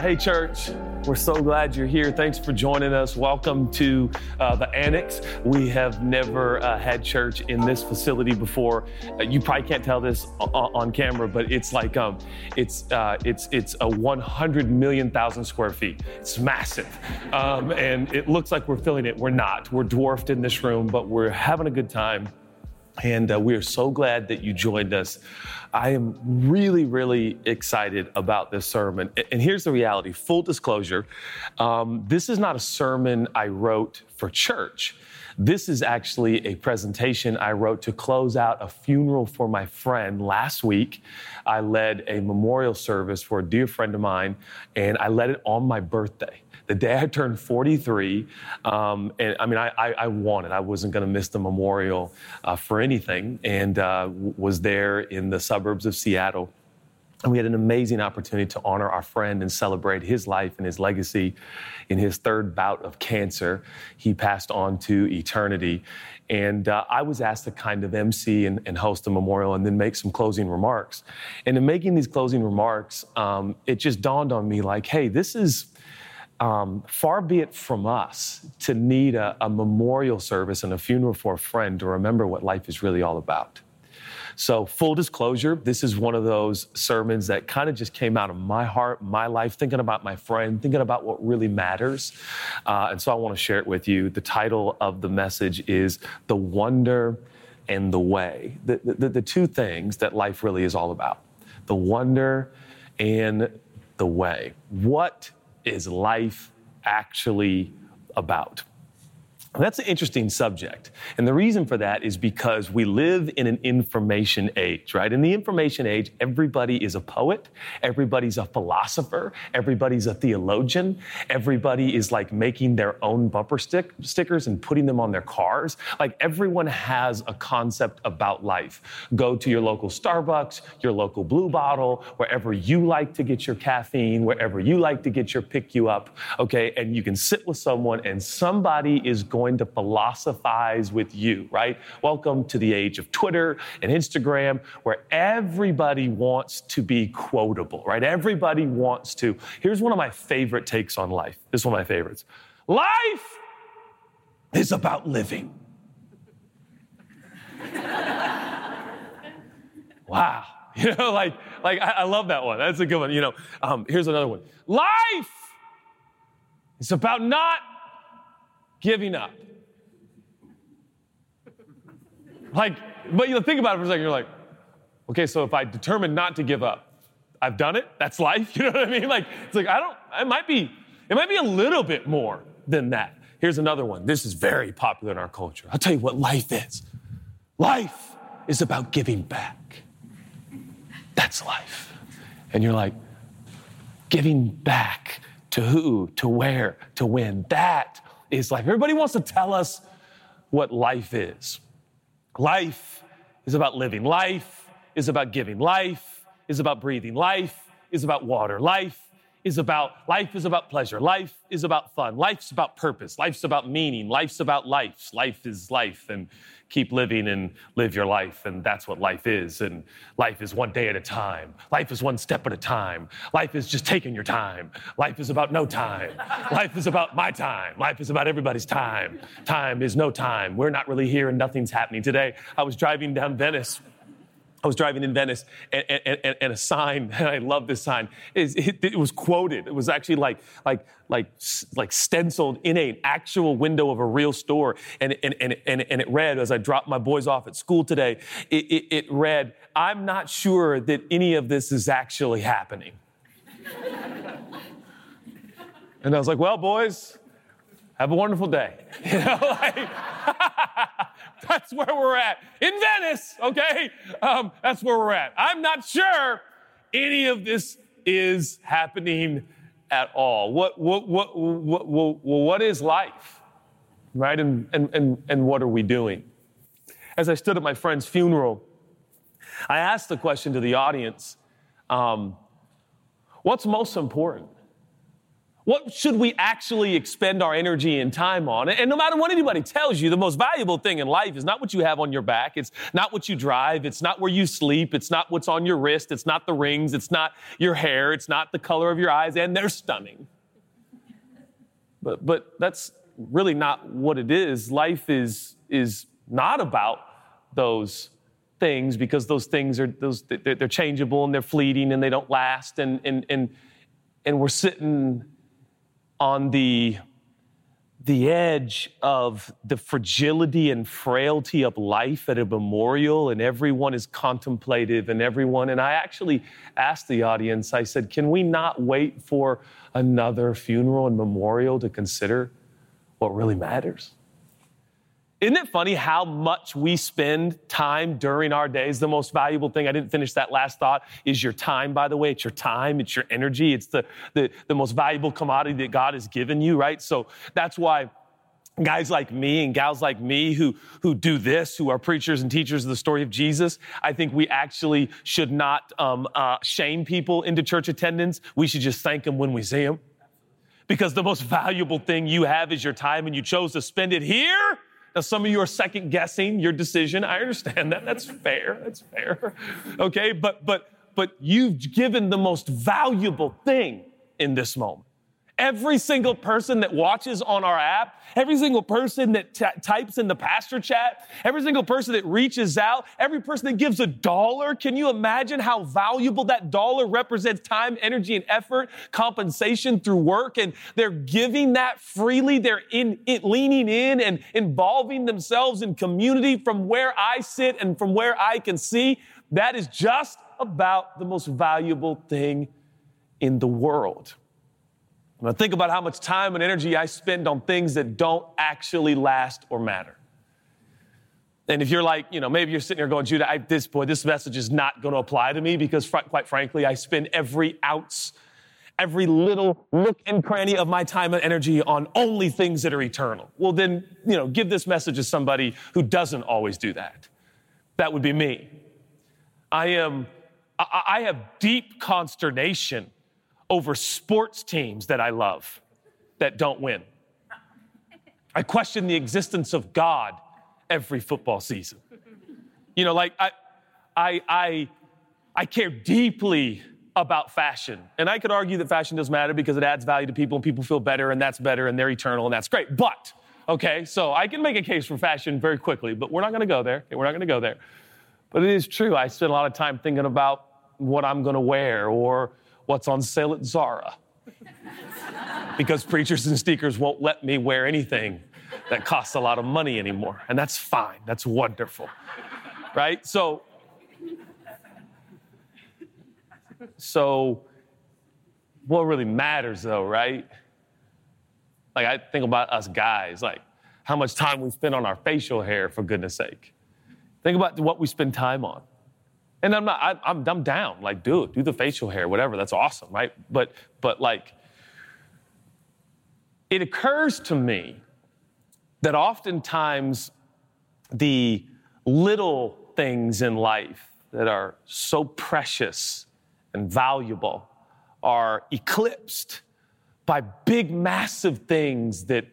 Hey, church. We're so glad you're here. Thanks for joining us. Welcome to uh, the Annex. We have never uh, had church in this facility before. Uh, you probably can't tell this on, on camera, but it's like um, it's uh, it's it's a 100 million thousand square feet. It's massive, um, and it looks like we're filling it. We're not. We're dwarfed in this room, but we're having a good time. And uh, we are so glad that you joined us. I am really, really excited about this sermon. And here's the reality full disclosure um, this is not a sermon I wrote for church. This is actually a presentation I wrote to close out a funeral for my friend last week. I led a memorial service for a dear friend of mine, and I led it on my birthday the day I turned 43, um, and I mean, I, I, I, wanted, I wasn't going to miss the memorial uh, for anything, and uh, was there in the suburbs of Seattle. And we had an amazing opportunity to honor our friend and celebrate his life and his legacy in his third bout of cancer. He passed on to eternity. And uh, I was asked to kind of MC and, and, host a memorial and then make some closing remarks. And in making these closing remarks, um, it just dawned on me like, hey, this is um, far be it from us to need a, a memorial service and a funeral for a friend to remember what life is really all about. So, full disclosure, this is one of those sermons that kind of just came out of my heart, my life, thinking about my friend, thinking about what really matters. Uh, and so, I want to share it with you. The title of the message is The Wonder and the Way, the, the, the two things that life really is all about the wonder and the way. What is life actually about? That's an interesting subject. And the reason for that is because we live in an information age, right? In the information age, everybody is a poet, everybody's a philosopher, everybody's a theologian, everybody is like making their own bumper stick, stickers and putting them on their cars. Like everyone has a concept about life. Go to your local Starbucks, your local Blue Bottle, wherever you like to get your caffeine, wherever you like to get your pick you up, okay? And you can sit with someone and somebody is going going to philosophize with you, right? Welcome to the age of Twitter and Instagram where everybody wants to be quotable, right? Everybody wants to. Here's one of my favorite takes on life. This is one of my favorites. Life is about living. wow. You know, like, like I, I, love that one. That's a good one. You know, um, here's another one. Life is about not giving up. Like, but you think about it for a second, you're like, okay, so if I determine not to give up, I've done it. That's life. You know what I mean? Like, it's like I don't. It might be. It might be a little bit more than that. Here's another one. This is very popular in our culture. I'll tell you what life is. Life is about giving back. That's life. And you're like, giving back to who? To where? To when? That is life. Everybody wants to tell us what life is. Life is about living. Life is about giving. Life is about breathing. Life is about water. Life is about life is about pleasure. Life is about fun. Life's about purpose. Life's about meaning. Life's about life. Life is life and keep living and live your life and that's what life is and life is one day at a time. Life is one step at a time. Life is just taking your time. Life is about no time. life is about my time. Life is about everybody's time. Time is no time. We're not really here and nothing's happening today. I was driving down Venice I was driving in Venice, and, and, and, a sign, and I love this sign. Is it, it, was quoted. It was actually like like like like stenciled in an actual window of a real store, and and and, and, and it read as I dropped my boys off at school today. It, it, it read, "I'm not sure that any of this is actually happening." and I was like, "Well, boys, have a wonderful day." You know, like. That's where we're at. In Venice, okay? Um, that's where we're at. I'm not sure any of this is happening at all. What, what, what, what, what, what is life? Right? And, and, and, and what are we doing? As I stood at my friend's funeral, I asked the question to the audience um, what's most important? What should we actually expend our energy and time on? And no matter what anybody tells you, the most valuable thing in life is not what you have on your back. It's not what you drive. It's not where you sleep. It's not what's on your wrist. It's not the rings. It's not your hair. It's not the color of your eyes. And they're stunning. But, but that's really not what it is. Life is, is not about those things because those things are those they're, changeable and they're fleeting and they don't last and and and and we're sitting on the, the edge of the fragility and frailty of life at a memorial, and everyone is contemplative and everyone. And I actually asked the audience, I said, Can we not wait for another funeral and memorial to consider what really matters? Isn't it funny how much we spend time during our days? The most valuable thing, I didn't finish that last thought, is your time, by the way. It's your time, it's your energy, it's the, the, the most valuable commodity that God has given you, right? So that's why guys like me and gals like me who, who do this, who are preachers and teachers of the story of Jesus, I think we actually should not um, uh, shame people into church attendance. We should just thank them when we see them. Because the most valuable thing you have is your time and you chose to spend it here now, some of you are second guessing your decision. I understand that. That's fair. That's fair. Okay, but but but you've given the most valuable thing in this moment. Every single person that watches on our app, every single person that t- types in the pastor chat, every single person that reaches out, every person that gives a dollar, can you imagine how valuable that dollar represents time, energy, and effort, compensation through work? And they're giving that freely. They're in, in leaning in and involving themselves in community from where I sit and from where I can see. That is just about the most valuable thing in the world. And I think about how much time and energy I spend on things that don't actually last or matter. And if you're like, you know, maybe you're sitting here going, Judah, I, this boy, this message is not going to apply to me because, fr- quite frankly, I spend every ounce, every little nook and cranny of my time and energy on only things that are eternal. Well, then, you know, give this message to somebody who doesn't always do that. That would be me. I am, I, I have deep consternation over sports teams that I love that don't win. I question the existence of God every football season. You know, like I, I, I, I care deeply about fashion. And I could argue that fashion does matter because it adds value to people and people feel better and that's better and they're eternal and that's great. But, okay, so I can make a case for fashion very quickly, but we're not gonna go there. We're not gonna go there. But it is true, I spend a lot of time thinking about what I'm gonna wear or what's on sale at Zara. because preachers and speakers won't let me wear anything that costs a lot of money anymore. And that's fine, that's wonderful. Right? So, so what really matters though, right? Like I think about us guys, like how much time we spend on our facial hair, for goodness sake. Think about what we spend time on. And I'm not, I, I'm, I'm down. Like, do it, do the facial hair, whatever. That's awesome, right? But, but like, it occurs to me that oftentimes the little things in life that are so precious and valuable are eclipsed by big, massive things that,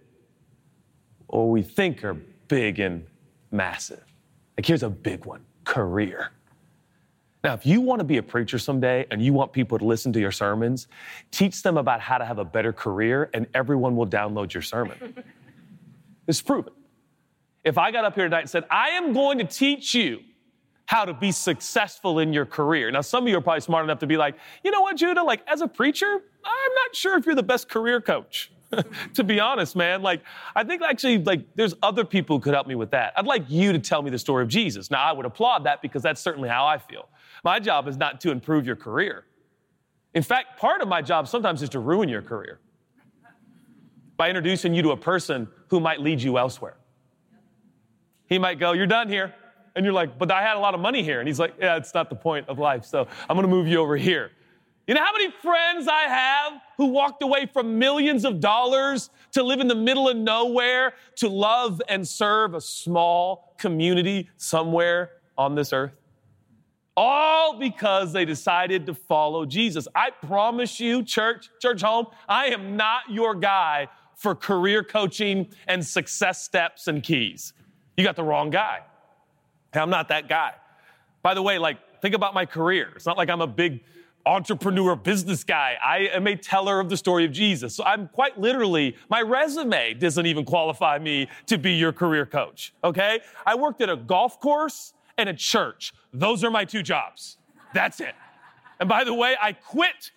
or we think are big and massive. Like, here's a big one career. Now, if you want to be a preacher someday and you want people to listen to your sermons, teach them about how to have a better career, and everyone will download your sermon. it's proven. If I got up here tonight and said, I am going to teach you how to be successful in your career. Now, some of you are probably smart enough to be like, you know what, Judah, like as a preacher, I'm not sure if you're the best career coach. to be honest, man. Like, I think actually, like, there's other people who could help me with that. I'd like you to tell me the story of Jesus. Now, I would applaud that because that's certainly how I feel. My job is not to improve your career. In fact, part of my job sometimes is to ruin your career by introducing you to a person who might lead you elsewhere. He might go, You're done here. And you're like, But I had a lot of money here. And he's like, Yeah, it's not the point of life. So I'm going to move you over here. You know how many friends I have who walked away from millions of dollars to live in the middle of nowhere to love and serve a small community somewhere on this earth? All because they decided to follow Jesus. I promise you, church, church home, I am not your guy for career coaching and success steps and keys. You got the wrong guy. I'm not that guy. By the way, like, think about my career. It's not like I'm a big entrepreneur business guy. I am a teller of the story of Jesus. So I'm quite literally, my resume doesn't even qualify me to be your career coach. Okay? I worked at a golf course and a church. Those are my two jobs. That's it. And by the way, I quit.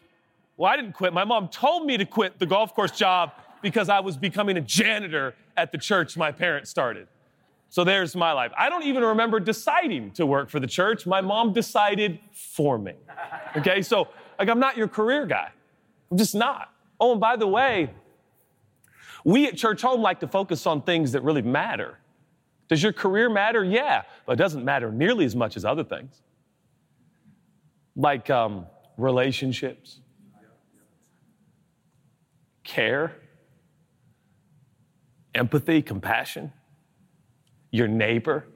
Well, I didn't quit. My mom told me to quit the golf course job because I was becoming a janitor at the church my parents started. So there's my life. I don't even remember deciding to work for the church. My mom decided for me. Okay, so like I'm not your career guy. I'm just not. Oh, and by the way, we at Churchome like to focus on things that really matter. Does your career matter? Yeah, but it doesn't matter nearly as much as other things. Like um, relationships, care, empathy, compassion your neighbor.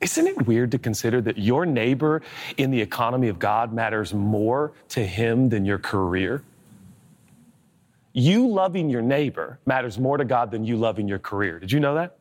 Isn't it weird to consider that your neighbor in the economy of God matters more to him than your career? You loving your neighbor matters more to God than you loving your career. Did you know that?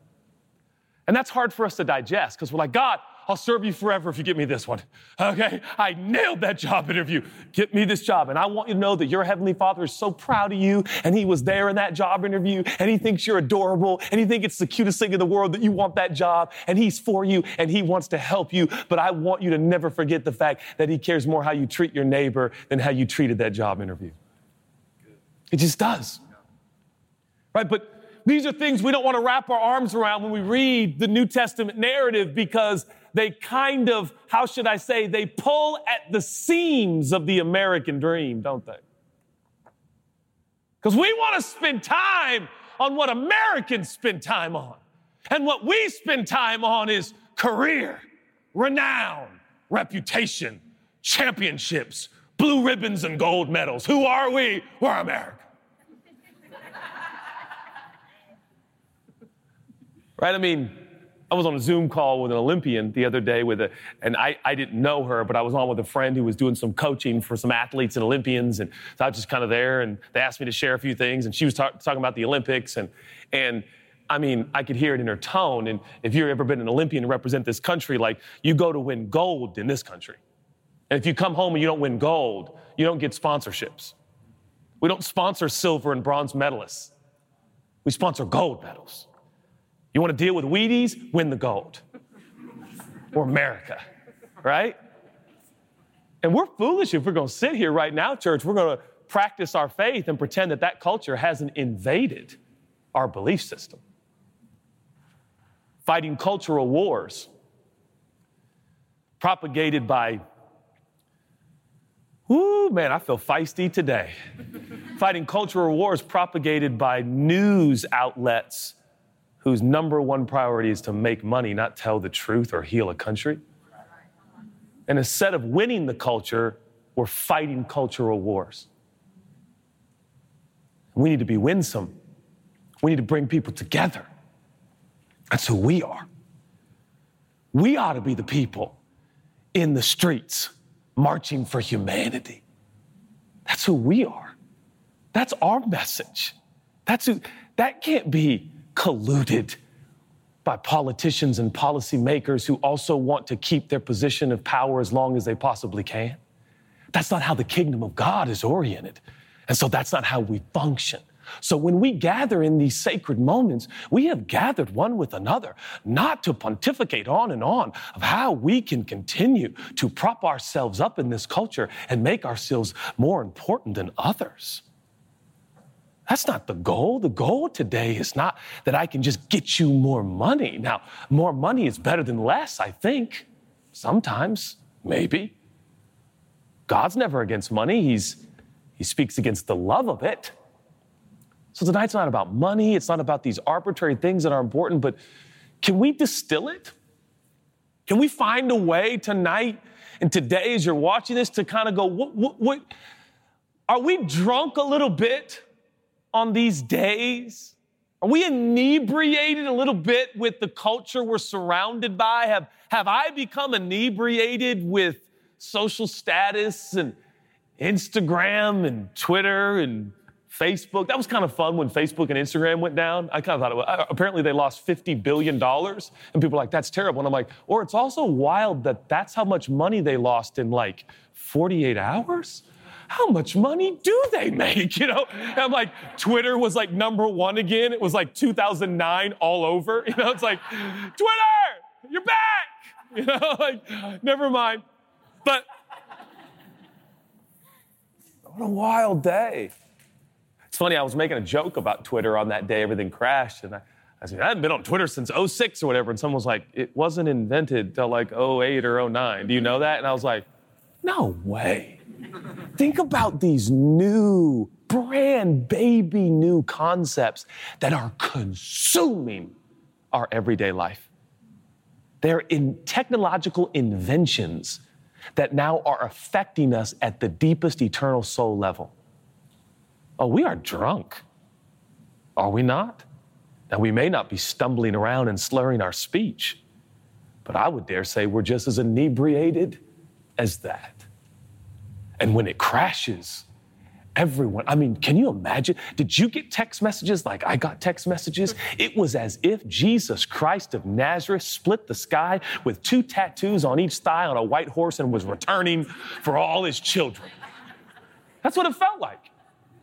And that's hard for us to digest because we're like, God, I'll serve you forever if you get me this one. Okay? I nailed that job interview. Get me this job. And I want you to know that your Heavenly Father is so proud of you and He was there in that job interview and He thinks you're adorable and He thinks it's the cutest thing in the world that you want that job and He's for you and He wants to help you. But I want you to never forget the fact that He cares more how you treat your neighbor than how you treated that job interview. It just does. Right? But these are things we don't want to wrap our arms around when we read the New Testament narrative because they kind of, how should I say, they pull at the seams of the American dream, don't they? Because we want to spend time on what Americans spend time on. And what we spend time on is career, renown, reputation, championships, blue ribbons, and gold medals. Who are we? We're America. Right? I mean, I was on a Zoom call with an Olympian the other day with a, and I, I didn't know her, but I was on with a friend who was doing some coaching for some athletes and Olympians. And so I was just kind of there and they asked me to share a few things and she was talk, talking about the Olympics and, and I mean, I could hear it in her tone. And if you've ever been an Olympian and represent this country, like you go to win gold in this country. And if you come home and you don't win gold, you don't get sponsorships. We don't sponsor silver and bronze medalists. We sponsor gold medals. You want to deal with Wheaties? Win the gold. or America, right? And we're foolish if we're going to sit here right now, church. We're going to practice our faith and pretend that that culture hasn't invaded our belief system. Fighting cultural wars propagated by, ooh, man, I feel feisty today. Fighting cultural wars propagated by news outlets whose number one priority is to make money, not tell the truth or heal a country. And instead of winning the culture, we're fighting cultural wars. We need to be winsome. We need to bring people together. That's who we are. We ought to be the people in the streets marching for humanity. That's who we are. That's our message. That's who, that can't be colluded by politicians and policymakers who also want to keep their position of power as long as they possibly can. That's not how the kingdom of God is oriented. And so that's not how we function. So when we gather in these sacred moments, we have gathered one with another, not to pontificate on and on of how we can continue to prop ourselves up in this culture and make ourselves more important than others. That's not the goal. The goal today is not that I can just get you more money. Now, more money is better than less, I think. Sometimes, maybe. God's never against money. He's, he speaks against the love of it. So tonight's not about money. It's not about these arbitrary things that are important, but can we distill it? Can we find a way tonight and today as you're watching this to kind of go, what, what, what, are we drunk a little bit? On these days Are we inebriated a little bit with the culture we're surrounded by? Have, have I become inebriated with social status and Instagram and Twitter and Facebook? That was kind of fun when Facebook and Instagram went down. I kind of thought it was, uh, apparently they lost $50 billion. And people are like, that's terrible. And I'm like, or it's also wild that that's how much money they lost in like 48 hours? How much money do they make? You know, and I'm like, Twitter was like number one again. It was like 2009 all over. You know, it's like, Twitter, you're back. You know, like, never mind. But what a wild day. It's funny, I was making a joke about Twitter on that day everything crashed. And I, I said, I hadn't been on Twitter since 06 or whatever. And someone was like, it wasn't invented till like 08 or 09. Do you know that? And I was like, no way. Think about these new, brand baby new concepts that are consuming our everyday life. They're in technological inventions that now are affecting us at the deepest eternal soul level. Oh, we are drunk. Are we not? Now, we may not be stumbling around and slurring our speech, but I would dare say we're just as inebriated as that. And when it crashes, everyone, I mean, can you imagine? Did you get text messages like I got text messages? Mm-hmm. It was as if Jesus Christ of Nazareth split the sky with two tattoos on each thigh on a white horse and was returning for all his children. That's what it felt like.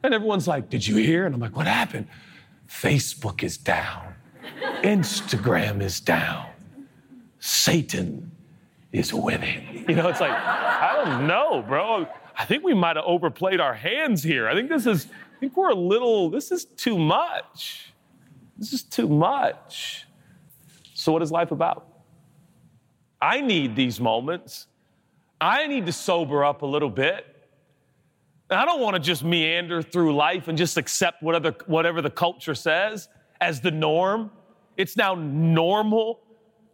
And everyone's like, Did you hear? And I'm like, What happened? Facebook is down, Instagram is down, Satan is winning. You know, it's like, I don't know, bro. I think we might have overplayed our hands here. I think this is, I think we're a little, this is too much. This is too much. So, what is life about? I need these moments. I need to sober up a little bit. I don't want to just meander through life and just accept whatever, whatever the culture says as the norm. It's now normal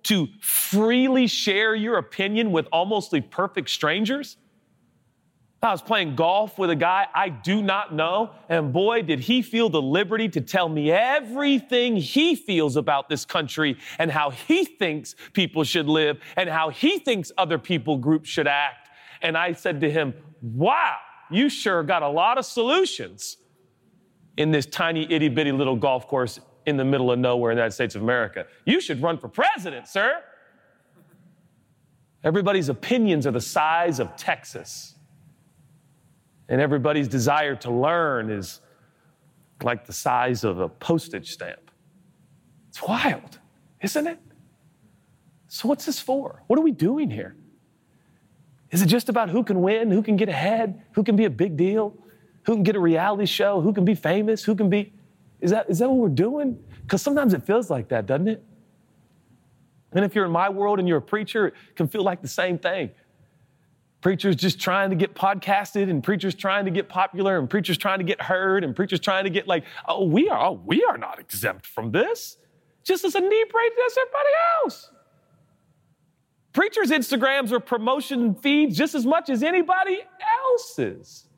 to freely share your opinion with almost perfect strangers. I was playing golf with a guy I do not know, and boy, did he feel the liberty to tell me everything he feels about this country and how he thinks people should live and how he thinks other people groups should act. And I said to him, Wow, you sure got a lot of solutions in this tiny itty bitty little golf course in the middle of nowhere in the United States of America. You should run for president, sir. Everybody's opinions are the size of Texas and everybody's desire to learn is like the size of a postage stamp. It's wild, isn't it? So, what's this for? What are we doing here? Is it just about who can win, who can get ahead, who can be a big deal, who can get a reality show, who can be famous, who can be. Is that, is that what we're doing? Because sometimes it feels like that, doesn't it? And if you're in my world and you're a preacher, it can feel like the same thing preachers just trying to get podcasted and preachers trying to get popular and preachers trying to get heard and preachers trying to get like oh we are oh, we are not exempt from this. Just as inebriated as everybody else. Preachers instagrams are promotion feeds just as much as anybody else's.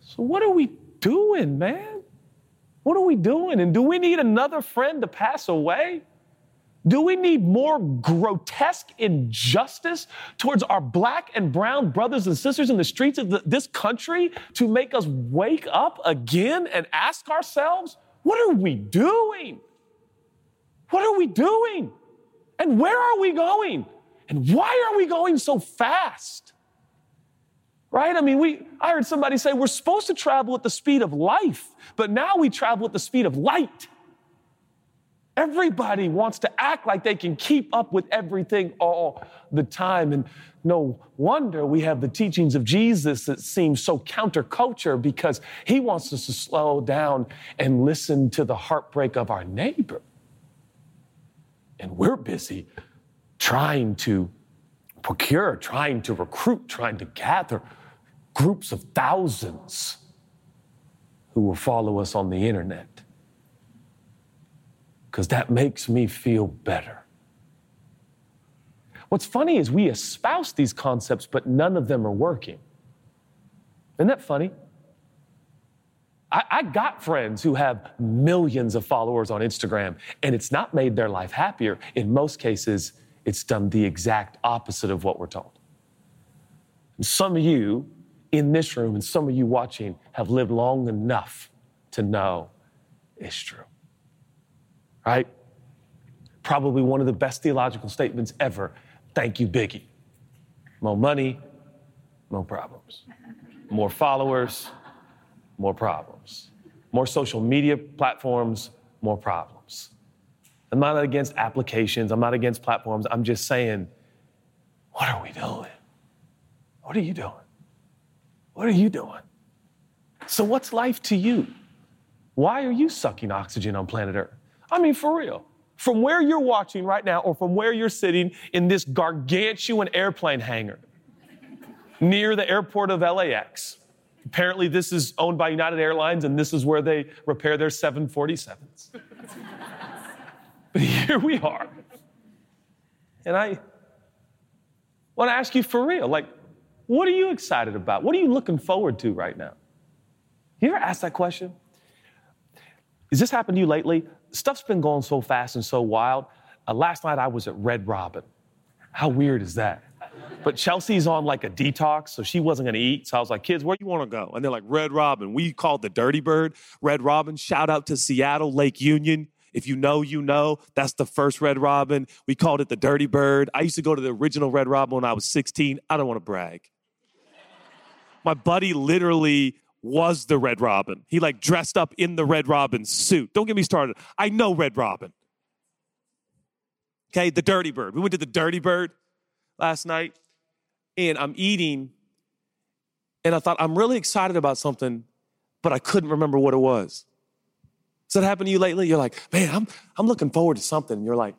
So what are we doing man? What are we doing? And do we need another friend to pass away do we need more grotesque injustice towards our black and brown brothers and sisters in the streets of the, this country to make us wake up again and ask ourselves, what are we doing? What are we doing? And where are we going? And why are we going so fast? Right? I mean, we I heard somebody say we're supposed to travel at the speed of life, but now we travel at the speed of light. Everybody wants to act like they can keep up with everything all the time. And no wonder we have the teachings of Jesus that seem so counterculture because he wants us to slow down and listen to the heartbreak of our neighbor. And we're busy trying to procure, trying to recruit, trying to gather groups of thousands who will follow us on the internet because that makes me feel better. What's funny is we espouse these concepts, but none of them are working. Isn't that funny? I, I, got friends who have millions of followers on Instagram, and it's not made their life happier. In most cases, it's done the exact opposite of what we're told. And some of you in this room and some of you watching have lived long enough to know it's true. Right? Probably one of the best theological statements ever. Thank you, Biggie. More money, more problems. More followers, more problems. More social media platforms, more problems. I'm not against applications, I'm not against platforms. I'm just saying, what are we doing? What are you doing? What are you doing? So, what's life to you? Why are you sucking oxygen on planet Earth? I mean, for real. From where you're watching right now, or from where you're sitting in this gargantuan airplane hangar near the airport of LAX. Apparently, this is owned by United Airlines, and this is where they repair their 747s. but here we are. And I want to ask you for real like, what are you excited about? What are you looking forward to right now? You ever ask that question? Has this happened to you lately? Stuff's been going so fast and so wild. Uh, last night I was at Red Robin. How weird is that? But Chelsea's on like a detox, so she wasn't gonna eat. So I was like, kids, where you wanna go? And they're like, Red Robin. We called the Dirty Bird Red Robin. Shout out to Seattle, Lake Union. If you know, you know. That's the first Red Robin. We called it the Dirty Bird. I used to go to the original Red Robin when I was 16. I don't wanna brag. My buddy literally was the Red Robin. He like dressed up in the Red Robin suit. Don't get me started. I know Red Robin. Okay, the Dirty Bird. We went to the Dirty Bird last night and I'm eating and I thought, I'm really excited about something, but I couldn't remember what it was. Has that happened to you lately? You're like, man, I'm, I'm looking forward to something. And You're like,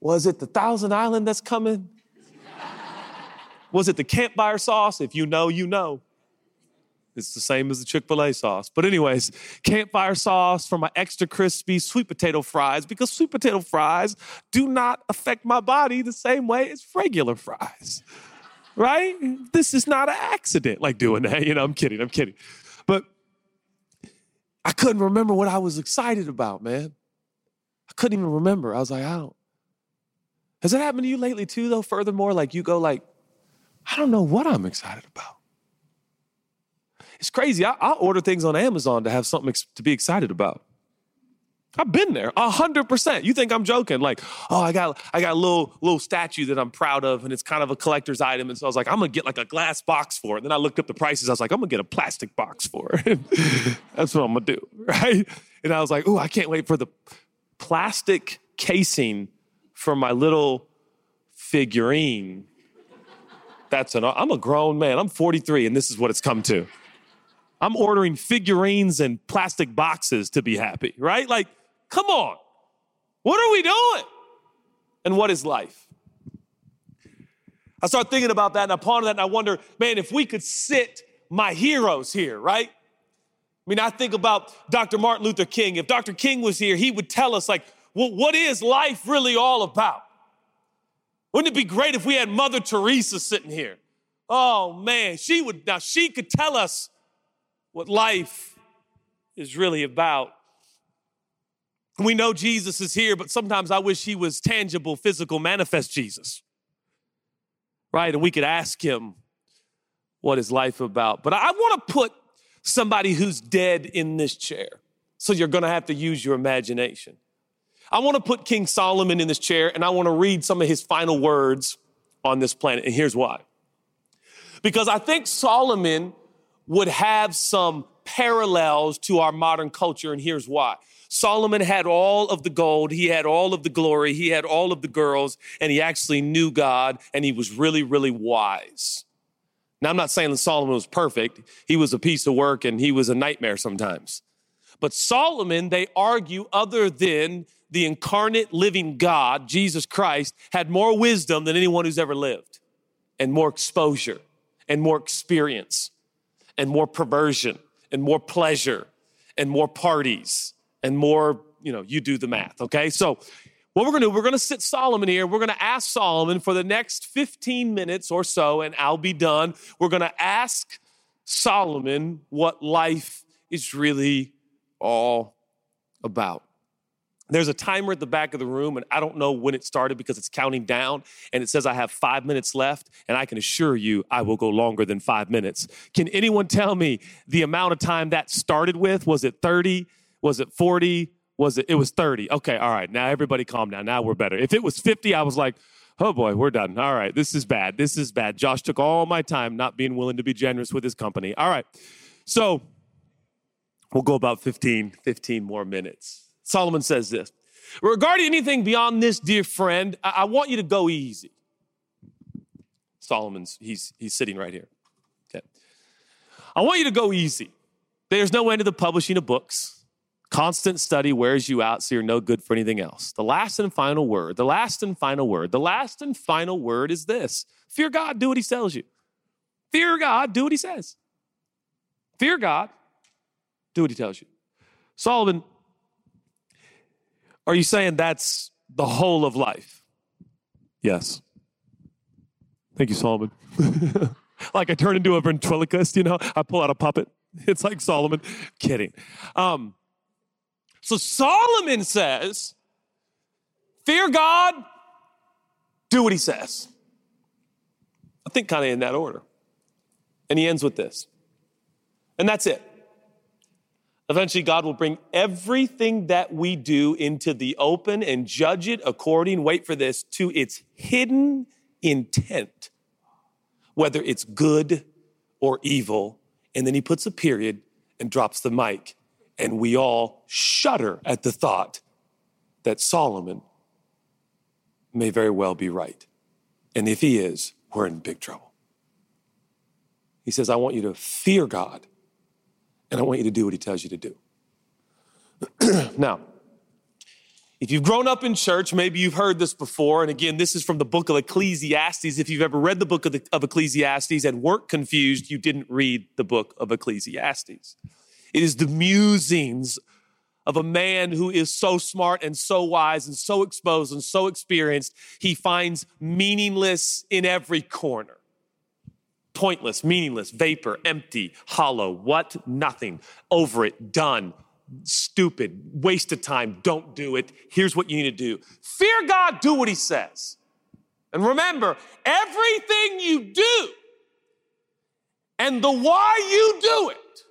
was it the Thousand Island that's coming? Was it the campfire sauce? If you know, you know. It's the same as the Chick fil A sauce. But, anyways, campfire sauce for my extra crispy sweet potato fries because sweet potato fries do not affect my body the same way as regular fries, right? This is not an accident, like doing that. You know, I'm kidding, I'm kidding. But I couldn't remember what I was excited about, man. I couldn't even remember. I was like, I don't. Has that happened to you lately too, though? Furthermore, like you go like, I don't know what I'm excited about. It's crazy. I, I order things on Amazon to have something ex- to be excited about. I've been there hundred percent. You think I'm joking? Like, oh, I got I got a little little statue that I'm proud of, and it's kind of a collector's item. And so I was like, I'm gonna get like a glass box for it. And then I looked up the prices. I was like, I'm gonna get a plastic box for it. That's what I'm gonna do, right? And I was like, oh, I can't wait for the plastic casing for my little figurine. That's an. I'm a grown man. I'm 43, and this is what it's come to. I'm ordering figurines and plastic boxes to be happy, right? Like, come on. What are we doing? And what is life? I start thinking about that and I ponder that and I wonder, man, if we could sit my heroes here, right? I mean, I think about Dr. Martin Luther King. If Dr. King was here, he would tell us, like, well, what is life really all about? Wouldn't it be great if we had Mother Teresa sitting here? Oh man, she would now she could tell us what life is really about. We know Jesus is here, but sometimes I wish he was tangible, physical, manifest Jesus. Right? And we could ask him, what is life about? But I want to put somebody who's dead in this chair. So you're going to have to use your imagination. I want to put King Solomon in this chair and I want to read some of his final words on this planet. And here's why. Because I think Solomon would have some parallels to our modern culture, and here's why. Solomon had all of the gold, he had all of the glory, he had all of the girls, and he actually knew God, and he was really, really wise. Now, I'm not saying that Solomon was perfect. He was a piece of work and he was a nightmare sometimes. But Solomon, they argue, other than the incarnate living God, Jesus Christ, had more wisdom than anyone who's ever lived, and more exposure, and more experience and more perversion and more pleasure and more parties and more, you know, you do the math, okay? So, what we're gonna do, we're gonna sit Solomon here. We're gonna ask Solomon for the next 15 minutes or so, and I'll be done. We're gonna ask Solomon what life is really all about. There's a timer at the back of the room, and I don't know when it started because it's counting down, and it says I have five minutes left, and I can assure you I will go longer than five minutes. Can anyone tell me the amount of time that started with? Was it 30? Was it 40? Was it? It was 30. Okay, all right. Now everybody calm down. Now we're better. If it was 50, I was like, oh boy, we're done. All right, this is bad. This is bad. Josh took all my time not being willing to be generous with his company. All right, so we'll go about 15, 15 more minutes. Solomon says this Regarding anything beyond this, dear friend, I, I want you to go easy. Solomon's, he's, he's sitting right here. Okay. I want you to go easy. There's no end to the publishing of books. Constant study wears you out, so you're no good for anything else. The last and final word, the last and final word, the last and final word is this Fear God, do what he tells you. Fear God, do what he says. Fear God, do what he tells you. Solomon, are you saying that's the whole of life? Yes. Thank you, Solomon. like I turn into a ventriloquist, you know, I pull out a puppet. It's like Solomon. Kidding. Um, so Solomon says, Fear God, do what he says. I think kind of in that order. And he ends with this. And that's it. Eventually, God will bring everything that we do into the open and judge it according, wait for this, to its hidden intent, whether it's good or evil. And then he puts a period and drops the mic. And we all shudder at the thought that Solomon may very well be right. And if he is, we're in big trouble. He says, I want you to fear God and I want you to do what he tells you to do. now, if you've grown up in church, maybe you've heard this before. And again, this is from the book of Ecclesiastes. If you've ever read the book of, the, of Ecclesiastes and weren't confused, you didn't read the book of Ecclesiastes. It is the musings of a man who is so smart and so wise and so exposed and so experienced, he finds meaningless in every corner pointless, meaningless, vapor, empty, hollow, what? Nothing. Over it, done, stupid, waste of time, don't do it. Here's what you need to do fear God, do what He says. And remember, everything you do and the why you do it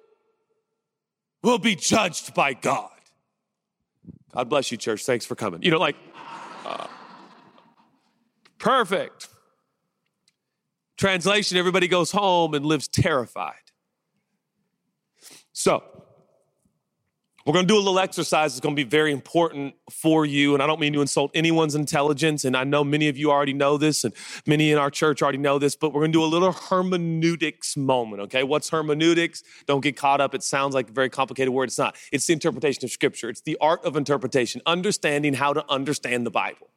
will be judged by God. God bless you, church. Thanks for coming. You know, like, uh, perfect. Translation everybody goes home and lives terrified. So, we're going to do a little exercise. It's going to be very important for you. And I don't mean to insult anyone's intelligence. And I know many of you already know this, and many in our church already know this, but we're going to do a little hermeneutics moment, okay? What's hermeneutics? Don't get caught up. It sounds like a very complicated word. It's not. It's the interpretation of Scripture, it's the art of interpretation, understanding how to understand the Bible.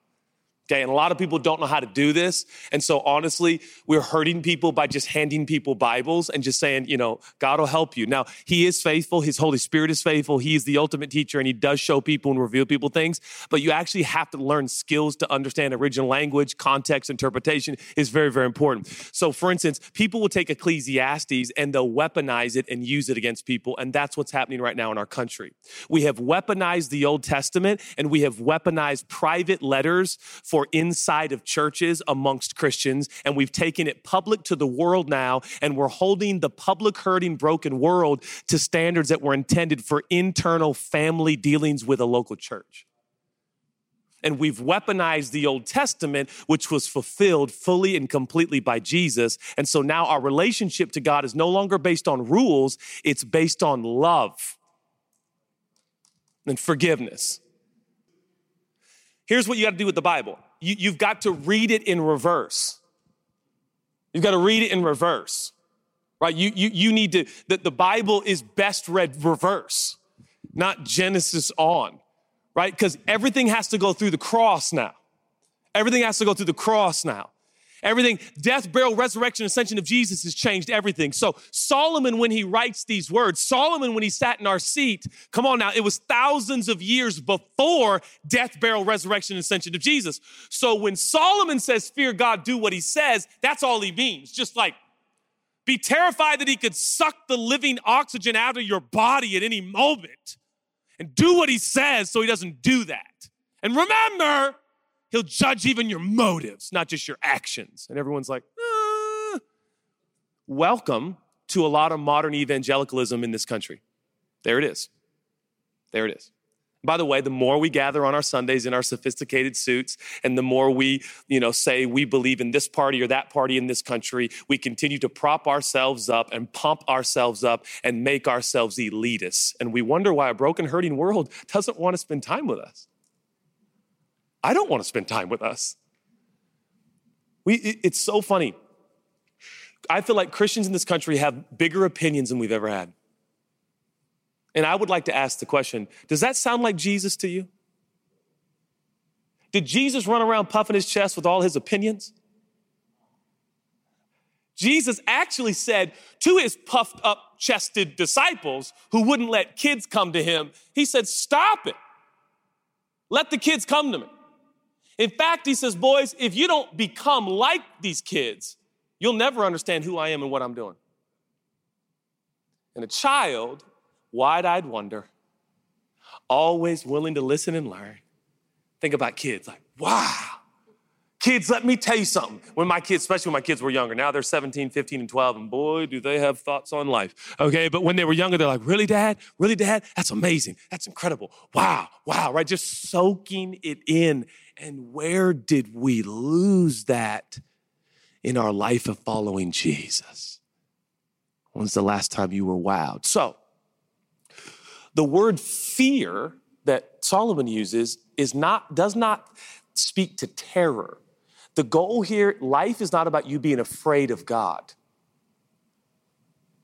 And a lot of people don't know how to do this. And so honestly, we're hurting people by just handing people Bibles and just saying, you know, God will help you. Now, He is faithful, His Holy Spirit is faithful, He is the ultimate teacher, and He does show people and reveal people things. But you actually have to learn skills to understand original language, context, interpretation is very, very important. So, for instance, people will take Ecclesiastes and they'll weaponize it and use it against people. And that's what's happening right now in our country. We have weaponized the Old Testament and we have weaponized private letters for for inside of churches amongst Christians, and we've taken it public to the world now, and we're holding the public hurting, broken world to standards that were intended for internal family dealings with a local church. And we've weaponized the Old Testament, which was fulfilled fully and completely by Jesus. And so now our relationship to God is no longer based on rules, it's based on love and forgiveness. Here's what you got to do with the Bible you, you've got to read it in reverse. You've got to read it in reverse, right? You, you, you need to, that the Bible is best read reverse, not Genesis on, right? Because everything has to go through the cross now. Everything has to go through the cross now. Everything, death, burial, resurrection, ascension of Jesus has changed everything. So, Solomon, when he writes these words, Solomon, when he sat in our seat, come on now, it was thousands of years before death, burial, resurrection, ascension of Jesus. So, when Solomon says, Fear God, do what he says, that's all he means. Just like Be terrified that he could suck the living oxygen out of your body at any moment. And do what he says so he doesn't do that. And remember, he'll judge even your motives, not just your actions. And everyone's like, uh. welcome to a lot of modern evangelicalism in this country. There it is. There it is. By the way, the more we gather on our Sundays in our sophisticated suits, and the more we, you know, say we believe in this party or that party in this country, we continue to prop ourselves up and pump ourselves up and make ourselves elitists. And we wonder why a broken, hurting world doesn't want to spend time with us. I don't want to spend time with us. We, it's so funny. I feel like Christians in this country have bigger opinions than we've ever had. And I would like to ask the question Does that sound like Jesus to you? Did Jesus run around puffing his chest with all his opinions? Jesus actually said to his puffed up chested disciples who wouldn't let kids come to him, He said, Stop it. Let the kids come to me. In fact, He says, Boys, if you don't become like these kids, you'll never understand who I am and what I'm doing. And a child wide eyed wonder, always willing to listen and learn. Think about kids like, wow. Kids, let me tell you something. When my kids, especially when my kids were younger, now they're 17, 15, and 12, and boy, do they have thoughts on life. Okay, but when they were younger, they're like, really, dad? Really, dad? That's amazing. That's incredible. Wow, wow, right? Just soaking it in. And where did we lose that in our life of following Jesus? When's the last time you were wowed? So, the word fear that Solomon uses is not, does not speak to terror. The goal here, life is not about you being afraid of God.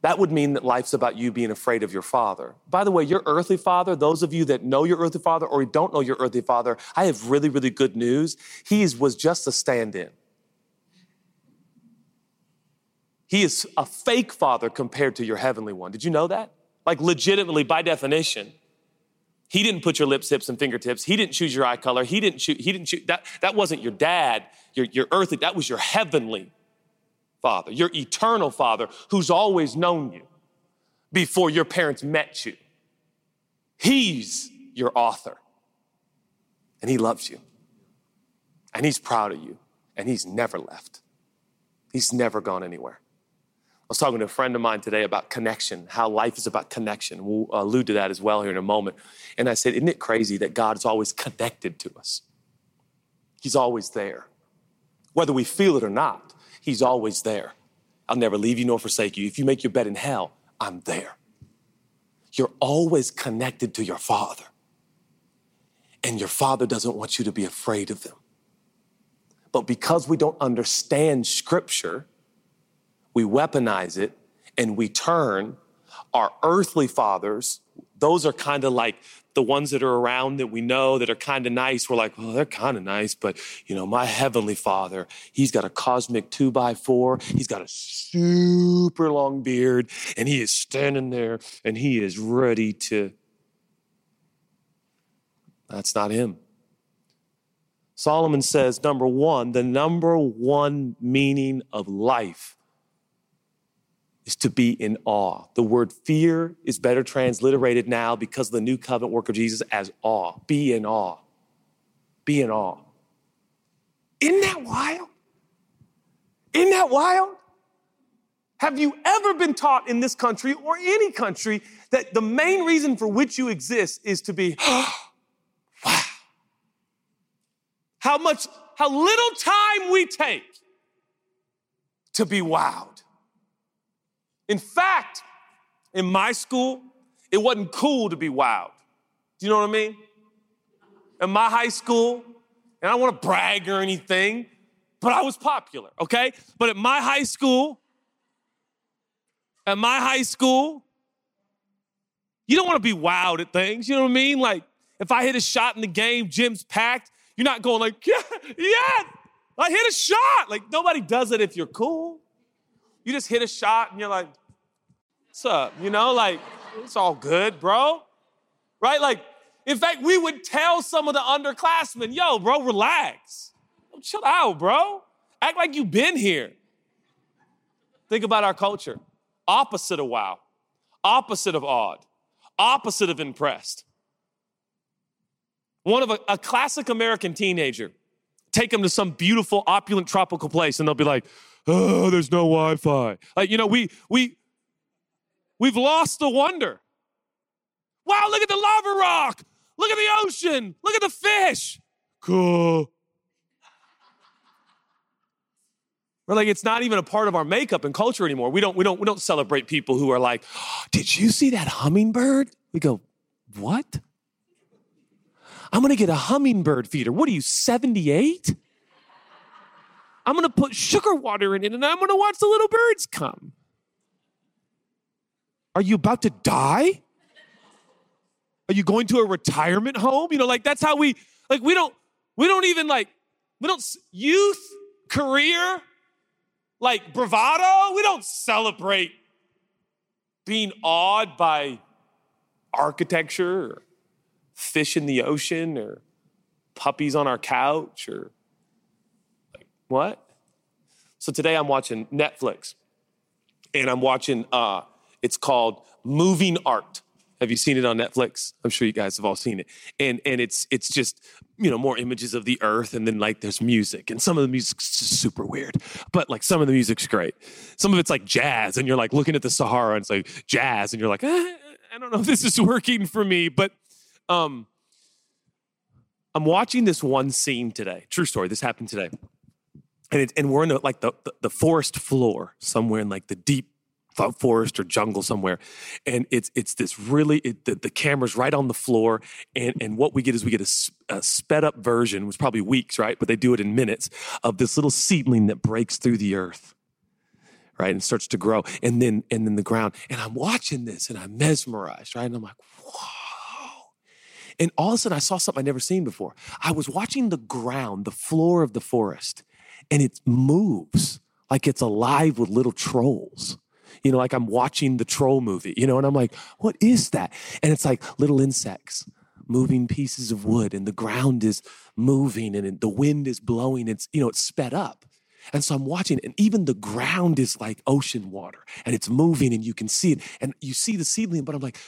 That would mean that life's about you being afraid of your father. By the way, your earthly father, those of you that know your earthly father or don't know your earthly father, I have really, really good news. He was just a stand in. He is a fake father compared to your heavenly one. Did you know that? Like, legitimately, by definition, he didn't put your lips, hips, and fingertips. He didn't choose your eye color. He didn't choose, he didn't choose, that, that wasn't your dad, your, your earthly, that was your heavenly father, your eternal father who's always known you before your parents met you. He's your author. And he loves you. And he's proud of you. And he's never left. He's never gone anywhere. I was talking to a friend of mine today about connection, how life is about connection. We'll allude to that as well here in a moment. And I said, Isn't it crazy that God is always connected to us? He's always there. Whether we feel it or not, He's always there. I'll never leave you nor forsake you. If you make your bed in hell, I'm there. You're always connected to your Father. And your Father doesn't want you to be afraid of them. But because we don't understand Scripture, we weaponize it, and we turn our earthly fathers, those are kind of like the ones that are around that we know that are kind of nice. We're like, well, they're kind of nice, but you know, my heavenly father, he's got a cosmic two by four. He's got a super long beard, and he is standing there and he is ready to. That's not him. Solomon says, number one, the number one meaning of life is to be in awe. The word fear is better transliterated now because of the new covenant work of Jesus as awe. Be in awe. Be in awe. Isn't that wild? Isn't that wild? Have you ever been taught in this country or any country that the main reason for which you exist is to be, wow. How much, how little time we take to be wowed. In fact, in my school, it wasn't cool to be wild. Do you know what I mean? In my high school, and I don't want to brag or anything, but I was popular, okay? But at my high school, at my high school, you don't want to be wild at things, you know what I mean? Like, if I hit a shot in the game, gym's packed, you're not going like, yeah, yeah, I hit a shot. Like, nobody does it if you're cool. You just hit a shot and you're like, what's up? You know, like, it's all good, bro. Right? Like, in fact, we would tell some of the underclassmen, yo, bro, relax. Chill out, bro. Act like you've been here. Think about our culture. Opposite of wow, opposite of awed, opposite of impressed. One of a, a classic American teenager, take them to some beautiful, opulent tropical place, and they'll be like, oh, there's no Wi-Fi. Like, you know, we we we've lost the wonder. Wow, look at the lava rock. Look at the ocean. Look at the fish. Cool. We're like, it's not even a part of our makeup and culture anymore. We don't, we don't, we don't celebrate people who are like, oh, did you see that hummingbird? We go, what? I'm gonna get a hummingbird feeder. What are you, 78? I'm gonna put sugar water in it and I'm gonna watch the little birds come. Are you about to die? Are you going to a retirement home? You know, like that's how we, like, we don't, we don't even like, we don't, youth, career, like bravado. We don't celebrate being awed by architecture or fish in the ocean or puppies on our couch or what? So today I'm watching Netflix and I'm watching uh it's called Moving Art. Have you seen it on Netflix? I'm sure you guys have all seen it. And and it's it's just, you know, more images of the earth and then like there's music. And some of the music's just super weird. But like some of the music's great. Some of it's like jazz and you're like looking at the Sahara and it's like jazz and you're like, eh, I don't know if this is working for me, but um I'm watching this one scene today. True story. This happened today. And it, and we're in the, like the, the the forest floor somewhere in like the deep forest or jungle somewhere. And it's it's this really it, the, the camera's right on the floor. And and what we get is we get a, a, sped up version was probably weeks right? But they do it in minutes of this little seedling that breaks through the earth right? And starts to grow. And then and then the ground. And i'm watching this and i'm mesmerized right? And i'm like whoa. And all of a sudden i saw something i'd never seen before. I was watching the ground the floor of the forest and it moves like it's alive with little trolls you know, like I'm watching the troll movie, you know, and I'm like, what is that? And it's like little insects moving pieces of wood and the ground is moving and the wind is blowing. It's, you know, it's sped up. And so I'm watching, and even the ground is like ocean water and it's moving and you can see it. And you see the seedling, but I'm like,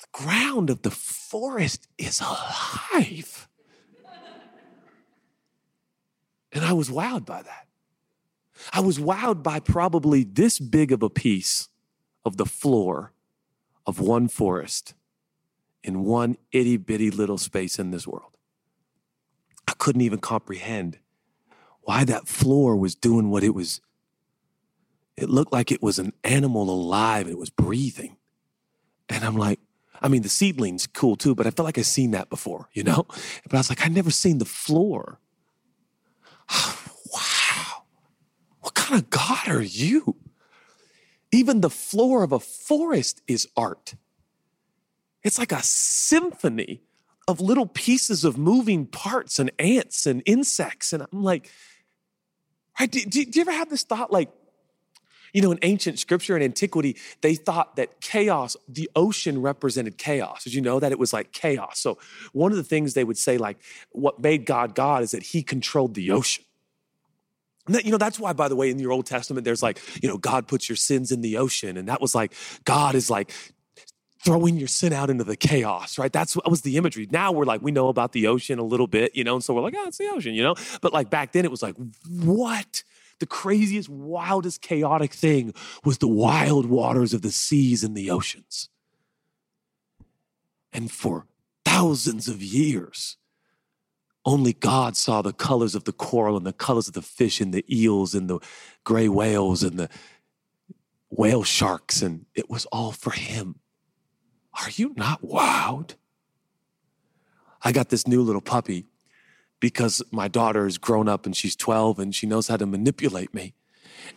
the ground of the forest is alive. And I was wowed by that. I was wowed by probably this big of a piece of the floor of one forest in one itty bitty little space in this world. I couldn't even comprehend why that floor was doing what it was. It looked like it was an animal alive, and it was breathing. And I'm like, I mean, the seedling's cool too, but I felt like I'd seen that before, you know? But I was like, I'd never seen the floor. Kind of God are you? Even the floor of a forest is art. It's like a symphony of little pieces of moving parts and ants and insects. And I'm like, right? Do, do, do you ever have this thought like, you know, in ancient scripture and antiquity, they thought that chaos, the ocean represented chaos. Did you know that? It was like chaos. So, one of the things they would say, like, what made God God is that he controlled the ocean. You know, that's why, by the way, in your Old Testament, there's like, you know, God puts your sins in the ocean. And that was like, God is like throwing your sin out into the chaos, right? That's what was the imagery. Now we're like, we know about the ocean a little bit, you know, and so we're like, oh, it's the ocean, you know? But like back then, it was like, what? The craziest, wildest, chaotic thing was the wild waters of the seas and the oceans. And for thousands of years, only God saw the colors of the coral and the colors of the fish and the eels and the gray whales and the whale sharks, and it was all for Him. Are you not wowed? I got this new little puppy because my daughter is grown up and she's 12 and she knows how to manipulate me.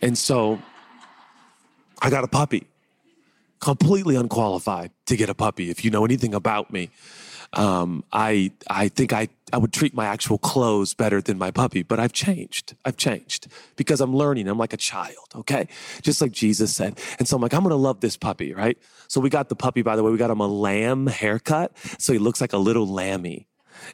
And so I got a puppy, completely unqualified to get a puppy. If you know anything about me, um, I I think I I would treat my actual clothes better than my puppy, but I've changed. I've changed because I'm learning. I'm like a child, okay? Just like Jesus said. And so I'm like, I'm gonna love this puppy, right? So we got the puppy, by the way, we got him a lamb haircut. So he looks like a little lammy.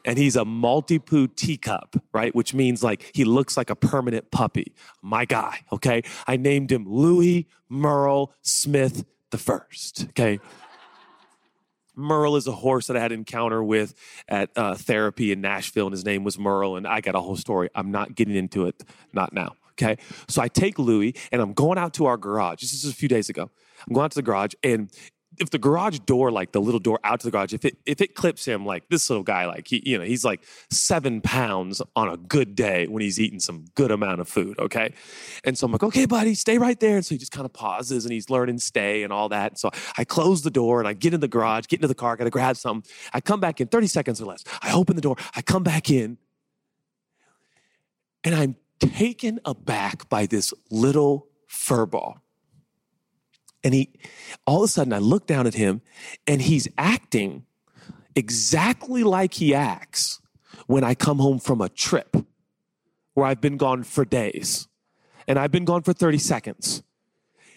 and he's a Maltipoo teacup, right? Which means like he looks like a permanent puppy. My guy, okay? I named him Louis Merle Smith the First, okay? Merle is a horse that I had an encounter with at uh, therapy in Nashville, and his name was Merle, and I got a whole story. I'm not getting into it, not now. Okay. So I take Louis and I'm going out to our garage. This is a few days ago. I'm going out to the garage, and if the garage door, like the little door out to the garage, if it if it clips him, like this little guy, like he, you know, he's like seven pounds on a good day when he's eating some good amount of food. Okay, and so I'm like, okay, buddy, stay right there. And so he just kind of pauses and he's learning stay and all that. And so I close the door and I get in the garage, get into the car, gotta grab something. I come back in 30 seconds or less. I open the door, I come back in, and I'm taken aback by this little fur ball. And he, all of a sudden, I look down at him and he's acting exactly like he acts when I come home from a trip where I've been gone for days and I've been gone for 30 seconds.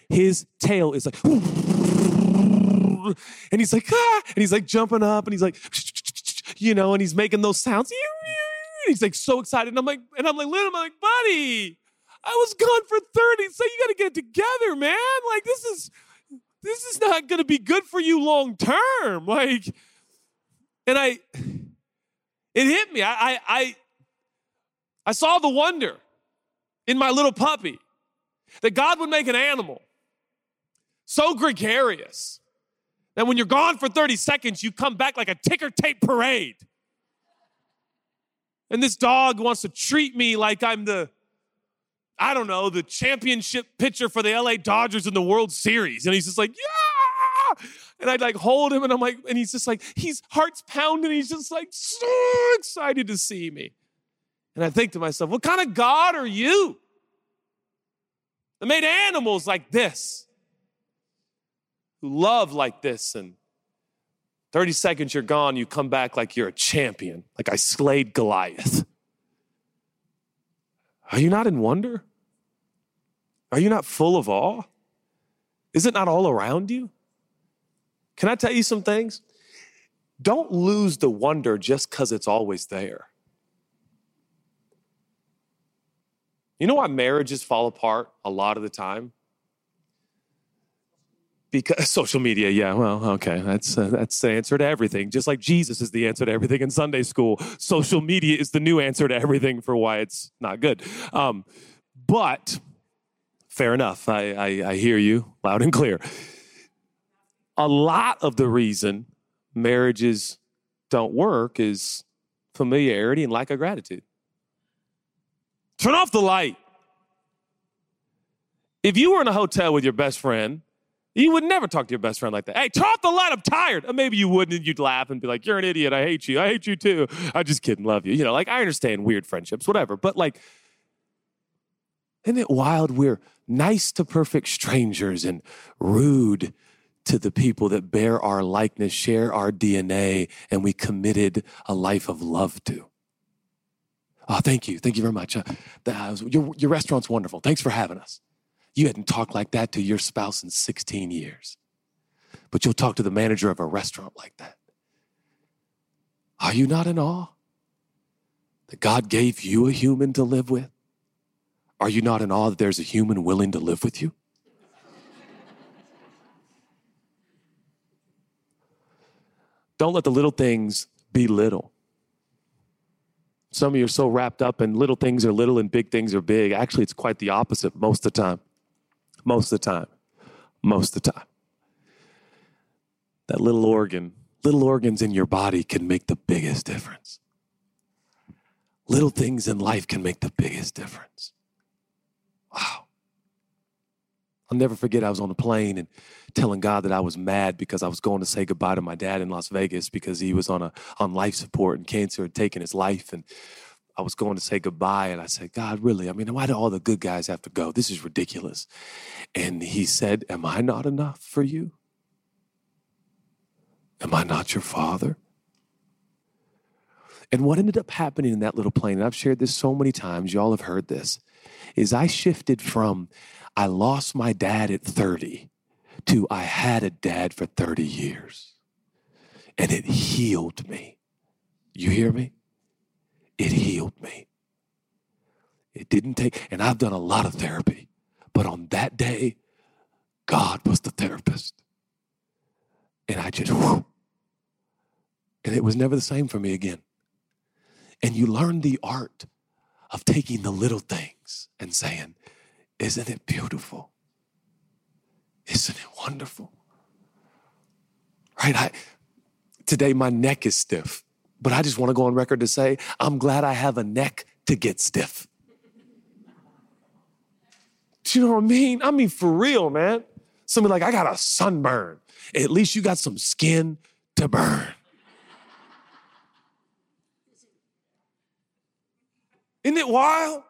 His tail is like, and he's like, ah, and he's like jumping up and he's like, you know, and he's making those sounds. He's like so excited. And I'm like, and I'm like, Little, I'm like, buddy, I was gone for 30. So you got to get together, man. Like this is this is not going to be good for you long term. Like, and I, it hit me. I, I, I, I saw the wonder in my little puppy that God would make an animal so gregarious that when you're gone for 30 seconds, you come back like a ticker tape parade. And this dog wants to treat me like I'm the I don't know, the championship pitcher for the LA Dodgers in the World Series. And he's just like, yeah. And I'd like hold him and I'm like, and he's just like, he's heart's pounding. He's just like so excited to see me. And I think to myself, what kind of God are you? That made animals like this, who love like this, and 30 seconds you're gone, you come back like you're a champion, like I slayed Goliath. Are you not in wonder? Are you not full of awe? Is it not all around you? Can I tell you some things? Don't lose the wonder just because it's always there. You know why marriages fall apart a lot of the time? Because social media, yeah, well, okay, that's uh, that's the answer to everything. Just like Jesus is the answer to everything in Sunday school, social media is the new answer to everything for why it's not good. Um, but fair enough. I, I, I hear you loud and clear. A lot of the reason marriages don't work is familiarity and lack of gratitude. Turn off the light. If you were in a hotel with your best friend, you would never talk to your best friend like that. Hey, turn off the light. I'm tired. Or maybe you wouldn't, and you'd laugh and be like, "You're an idiot. I hate you. I hate you too. I just kidding. Love you." You know, like I understand weird friendships, whatever. But like, isn't it wild? We're nice to perfect strangers and rude to the people that bear our likeness, share our DNA, and we committed a life of love to. Oh, thank you. Thank you very much. Uh, the, your, your restaurant's wonderful. Thanks for having us. You hadn't talked like that to your spouse in 16 years, but you'll talk to the manager of a restaurant like that. Are you not in awe that God gave you a human to live with? Are you not in awe that there's a human willing to live with you? Don't let the little things be little. Some of you are so wrapped up in little things are little and big things are big. Actually, it's quite the opposite most of the time. Most of the time. Most of the time. That little organ, little organs in your body can make the biggest difference. Little things in life can make the biggest difference. Wow. I'll never forget I was on a plane and telling God that I was mad because I was going to say goodbye to my dad in Las Vegas because he was on a on life support and cancer had taken his life and I was going to say goodbye and I said, God, really? I mean, why do all the good guys have to go? This is ridiculous. And he said, Am I not enough for you? Am I not your father? And what ended up happening in that little plane, and I've shared this so many times, y'all have heard this, is I shifted from I lost my dad at 30 to I had a dad for 30 years. And it healed me. You hear me? It healed me. It didn't take, and I've done a lot of therapy, but on that day, God was the therapist. And I just, whew, and it was never the same for me again. And you learn the art of taking the little things and saying, Isn't it beautiful? Isn't it wonderful? Right? I, today, my neck is stiff, but I just want to go on record to say, I'm glad I have a neck to get stiff. Do you know what I mean? I mean, for real, man. Somebody like, I got a sunburn. At least you got some skin to burn. Isn't it wild?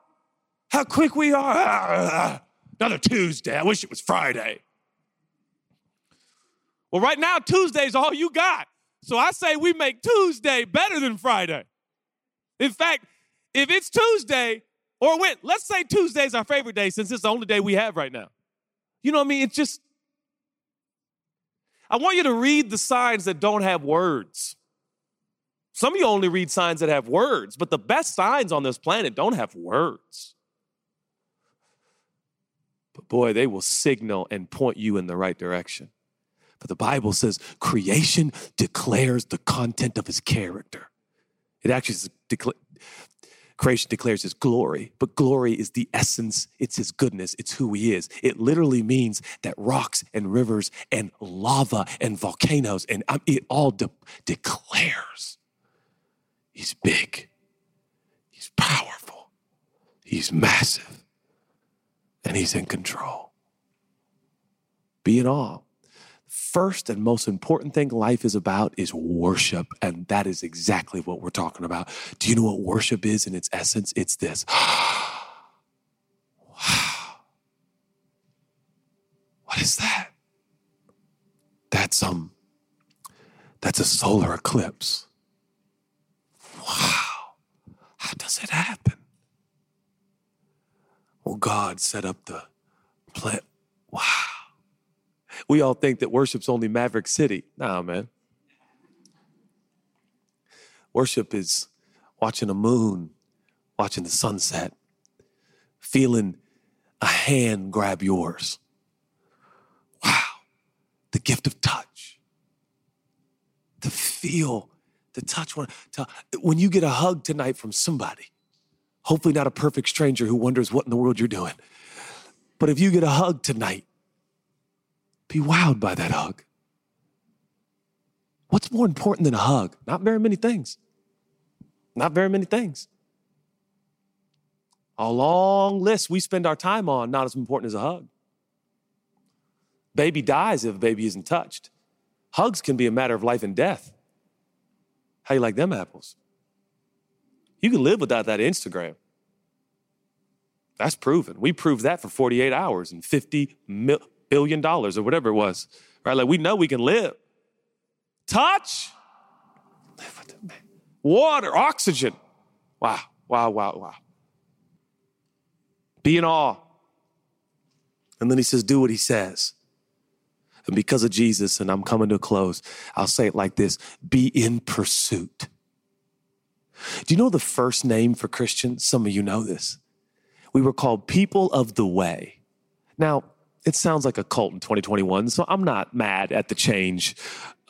How quick we are. Another Tuesday. I wish it was Friday. Well, right now, Tuesday's all you got. So I say we make Tuesday better than Friday. In fact, if it's Tuesday, or when, let's say Tuesday's our favorite day since it's the only day we have right now. You know what I mean? It's just, I want you to read the signs that don't have words. Some of you only read signs that have words, but the best signs on this planet don't have words. But boy, they will signal and point you in the right direction. But the Bible says creation declares the content of his character. It actually decla- creation declares his glory, but glory is the essence, it's his goodness, it's who he is. It literally means that rocks and rivers and lava and volcanoes and um, it all de- declares He's big. He's powerful. He's massive. And he's in control. Be in awe. First and most important thing life is about is worship. And that is exactly what we're talking about. Do you know what worship is in its essence? It's this. What is that? That's um that's a solar eclipse. Wow. How does it happen? Well, God set up the plan. Wow. We all think that worship's only Maverick City. Nah, man. Worship is watching a moon, watching the sunset, feeling a hand grab yours. Wow. The gift of touch. To feel to touch one. To, when you get a hug tonight from somebody, hopefully not a perfect stranger who wonders what in the world you're doing, but if you get a hug tonight, be wowed by that hug. What's more important than a hug? Not very many things. Not very many things. A long list we spend our time on, not as important as a hug. Baby dies if a baby isn't touched. Hugs can be a matter of life and death. How you like them apples? You can live without that Instagram. That's proven. We proved that for 48 hours and 50 billion dollars or whatever it was. Right? Like we know we can live. Touch. Water, oxygen. Wow, wow, wow, wow. Be in awe. And then he says, do what he says. And because of Jesus, and I'm coming to a close, I'll say it like this be in pursuit. Do you know the first name for Christians? Some of you know this. We were called people of the way. Now, it sounds like a cult in 2021, so I'm not mad at the change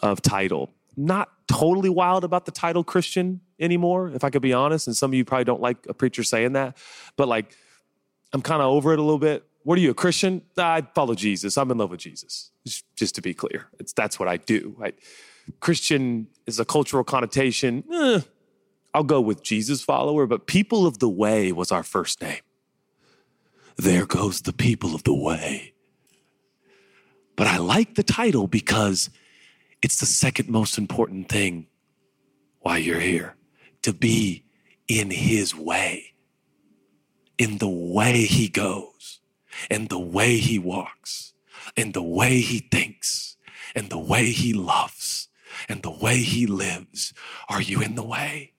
of title. Not totally wild about the title Christian anymore, if I could be honest. And some of you probably don't like a preacher saying that, but like, I'm kind of over it a little bit. What are you, a Christian? I follow Jesus. I'm in love with Jesus. Just to be clear, it's that's what I do. Right? Christian is a cultural connotation. Eh, I'll go with Jesus follower, but people of the way was our first name. There goes the people of the way. But I like the title because it's the second most important thing why you're here to be in his way, in the way he goes and the way he walks and the way he thinks and the way he loves and the way he lives. Are you in the way?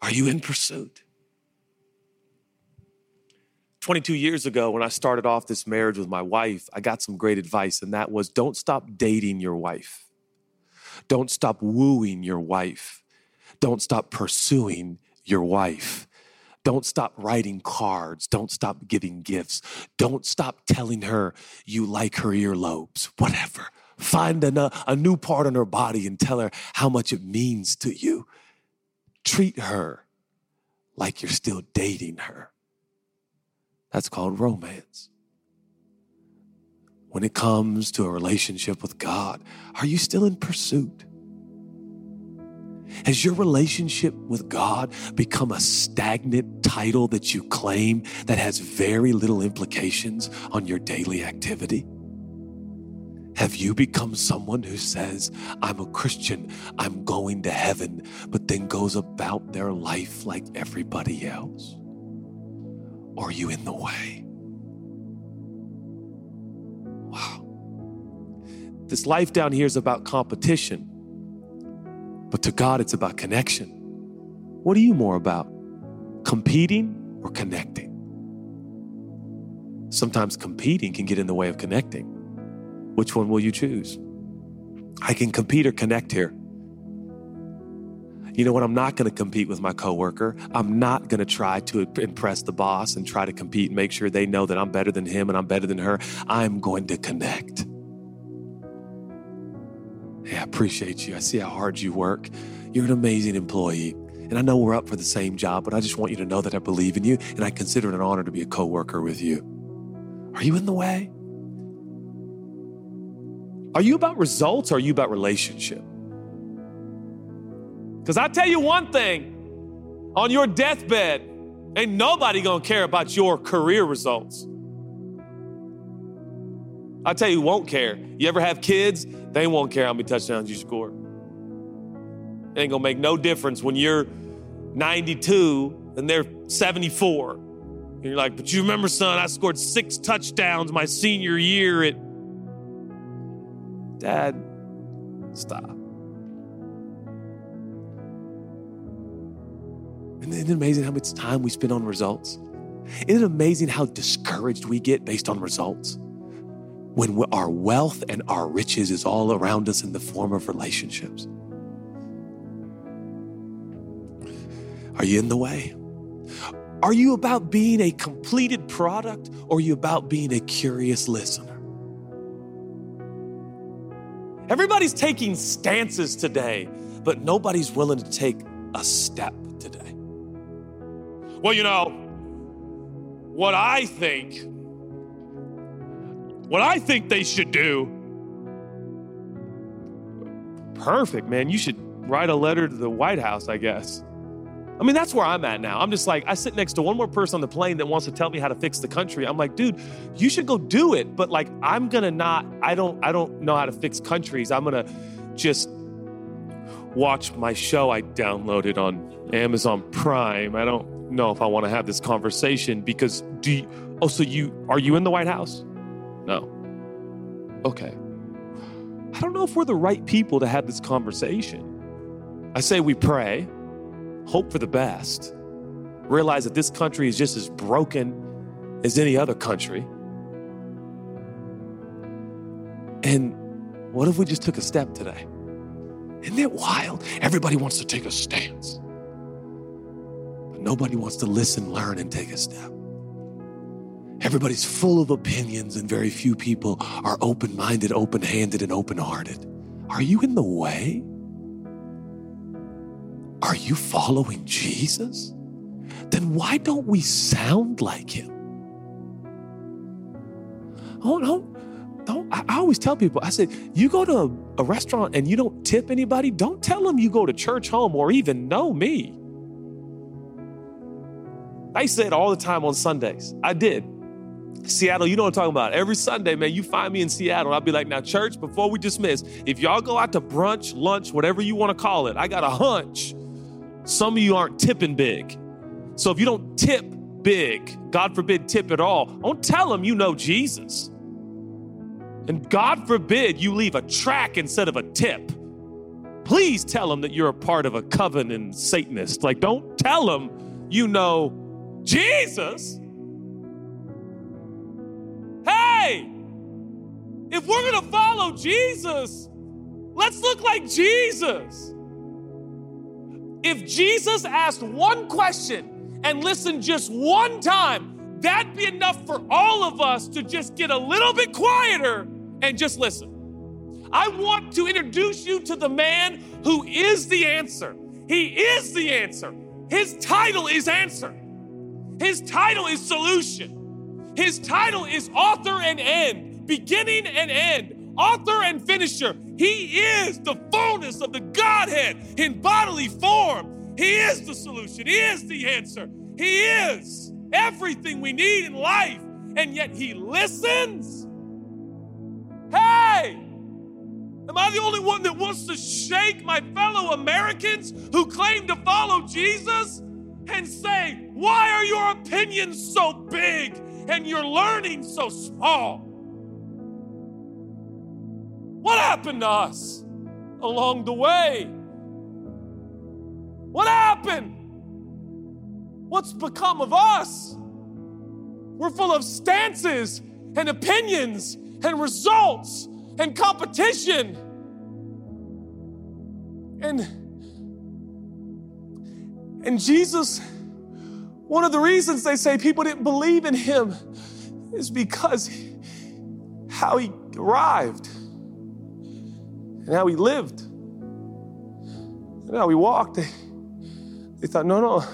Are you in pursuit? 22 years ago, when I started off this marriage with my wife, I got some great advice, and that was don't stop dating your wife. Don't stop wooing your wife. Don't stop pursuing your wife. Don't stop writing cards. Don't stop giving gifts. Don't stop telling her you like her earlobes, whatever. Find a, a new part on her body and tell her how much it means to you. Treat her like you're still dating her. That's called romance. When it comes to a relationship with God, are you still in pursuit? Has your relationship with God become a stagnant title that you claim that has very little implications on your daily activity? Have you become someone who says, I'm a Christian, I'm going to heaven, but then goes about their life like everybody else? Or are you in the way? Wow. This life down here is about competition, but to God, it's about connection. What are you more about? Competing or connecting? Sometimes competing can get in the way of connecting. Which one will you choose? I can compete or connect here. You know what? I'm not going to compete with my coworker. I'm not going to try to impress the boss and try to compete and make sure they know that I'm better than him and I'm better than her. I'm going to connect. Hey, I appreciate you. I see how hard you work. You're an amazing employee. And I know we're up for the same job, but I just want you to know that I believe in you and I consider it an honor to be a coworker with you. Are you in the way? Are you about results or are you about relationship? Because I tell you one thing on your deathbed, ain't nobody gonna care about your career results. I tell you, won't care. You ever have kids? They won't care how many touchdowns you score. It ain't gonna make no difference when you're 92 and they're 74. And you're like, but you remember, son, I scored six touchdowns my senior year at Dad, stop. Isn't it amazing how much time we spend on results? Isn't it amazing how discouraged we get based on results? When our wealth and our riches is all around us in the form of relationships. Are you in the way? Are you about being a completed product or are you about being a curious listener? Everybody's taking stances today, but nobody's willing to take a step today. Well, you know, what I think, what I think they should do. Perfect, man. You should write a letter to the White House, I guess. I mean, that's where I'm at now. I'm just like, I sit next to one more person on the plane that wants to tell me how to fix the country. I'm like, dude, you should go do it. But like, I'm gonna not, I don't, I don't know how to fix countries. I'm gonna just watch my show I downloaded on Amazon Prime. I don't know if I want to have this conversation because do you, oh, so you, are you in the White House? No. Okay. I don't know if we're the right people to have this conversation. I say we pray hope for the best, realize that this country is just as broken as any other country. And what if we just took a step today? Isn't it wild? Everybody wants to take a stance, but nobody wants to listen, learn, and take a step. Everybody's full of opinions, and very few people are open minded, open handed, and open hearted. Are you in the way? Are you following Jesus? Then why don't we sound like him? Oh, no. Don't, I, always tell people, I said, you go to a, a restaurant and you don't tip anybody, don't tell them you go to Churchome or even know me. I say it all the time on Sundays. I did. Seattle, you know what I'm talking about. Every Sunday, man, you find me in Seattle. I'll be like, now, church, before we dismiss, if y'all go out to brunch, lunch, whatever you want to call it, I got a hunch some of you aren't tipping big. So if you don't tip big, God forbid tip at all, don't tell them you know Jesus. And God forbid you leave a track instead of a tip. Please tell them that you're a part of a covenant Satanist. Like, don't tell them you know Jesus. Hey, if we're going to follow Jesus, Let's look like Jesus. If Jesus asked one question and listened just one time, that'd be enough for all of us to just get a little bit quieter and just listen. I want to introduce you to the man who is the answer. He is the answer. His title is answer. His title is solution. His title is author and end, beginning and end, author and finisher. He is the fullness of the Godhead in bodily form. He is the solution. He is the answer. He is everything we need in life. And yet he listens. Hey! Am I the only one that wants to shake my fellow Americans who claim to follow Jesus and say, Why are your opinions so big and your learning so small? What happened to us along the way? What happened? What's become of us? We're full of stances and opinions and results and competition. And and Jesus one of the reasons they say people didn't believe in him is because how he arrived and how he lived and how he walked. They, they thought, no, no,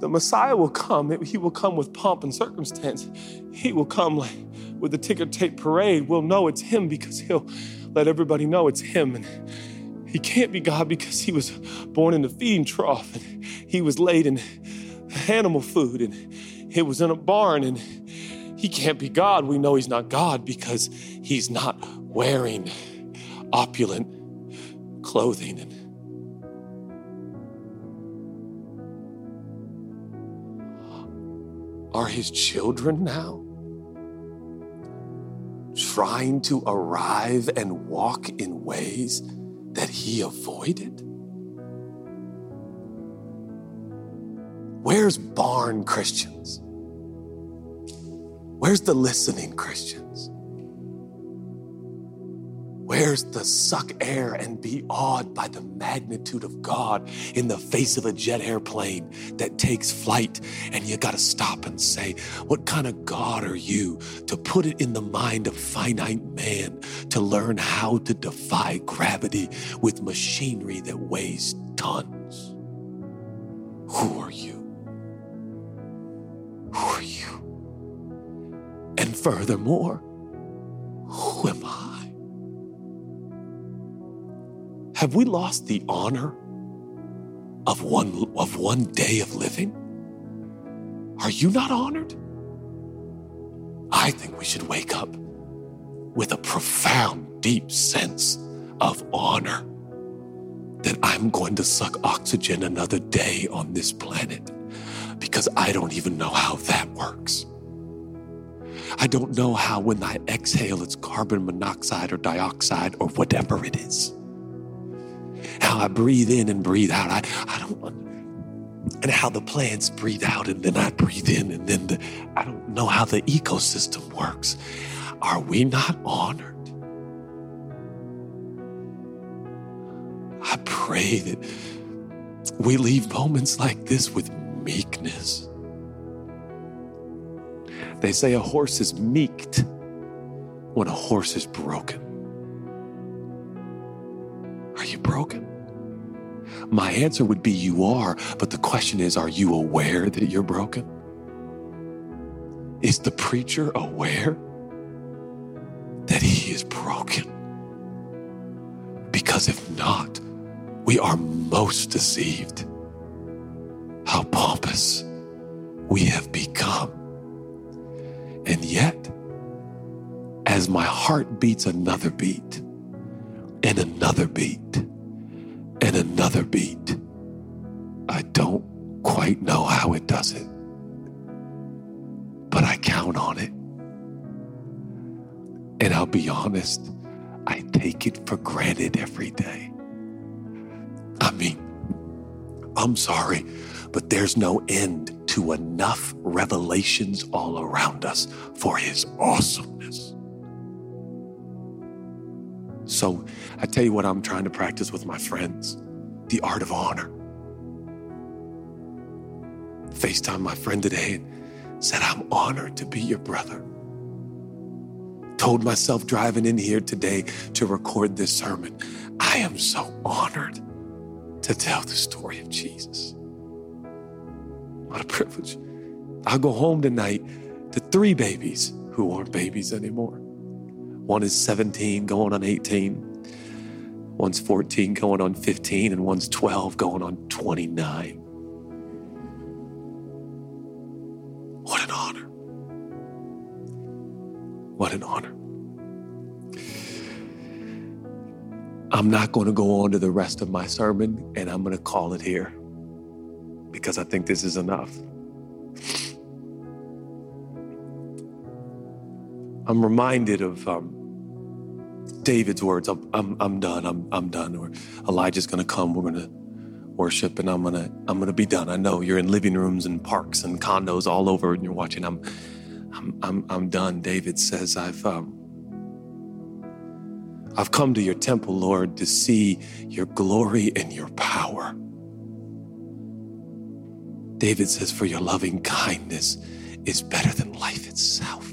the Messiah will come. He will come with pomp and circumstance. He will come like with the ticker tape parade, we'll know it's him because he'll let everybody know it's him. And he can't be God because he was born in a feeding trough and he was laid in animal food and it was in a barn and he can't be God. We know he's not God because he's not wearing opulent clothing and are his children now trying to arrive and walk in ways that he avoided? Where's barn Christians? Where's the listening Christians? Where's the suck air and be awed by the magnitude of God in the face of a jet airplane that takes flight? And you got to stop and say, What kind of God are you to put it in the mind of finite man to learn how to defy gravity with machinery that weighs tons? Who are you? Furthermore, who am I? Have we lost the honor of one, of one day of living? Are you not honored? I think we should wake up with a profound, deep sense of honor that I'm going to suck oxygen another day on this planet because I don't even know how that works. I don't know how when I exhale it's carbon monoxide or dioxide or whatever it is how I breathe in and breathe out. I, I don't, and how the plants breathe out and then I breathe in and then the, I don't know how the ecosystem works. Are we not honored? I pray that we leave moments like this with meekness. They say a horse is meeked when a horse is broken. Are you broken? My answer would be you are, but the question is are you aware that you're broken? Is the preacher aware that he is broken? Because if not, we are most deceived. How pompous we have become. And yet, as my heart beats another beat, and another beat and another beat. I don't quite know how it does it, but I count on it. And I'll be honest, I take it for granted every day. I mean, I'm sorry, but there's no end to enough revelations all around us for his awesomeness. So I tell you what, I'm trying to practice with my friends the art of honor. FaceTime my friend today and said, I'm honored to be your brother. Told myself driving in here today to record this sermon, I am so honored to tell the story of Jesus. What a privilege. I'll go home tonight to three babies who aren't babies anymore. One is 17, going on 18. One's 14, going on 15, and one's 12, going on 29. What an honor. What an honor. I'm not going to go on to the rest of my sermon, and I'm going to call it here because I think this is enough. I'm reminded of um, David's words I'm, I'm, I'm done, I'm, I'm done. Or Elijah's to come, we're to worship, and I'm to I'm gonna be done. I know you're in living rooms and parks and condos all over, and you're watching. I'm, I'm, I'm, I'm done. David says, I've, um, I've come to your temple, Lord, to see your glory and your power. David says, For your loving kindness is better than life itself.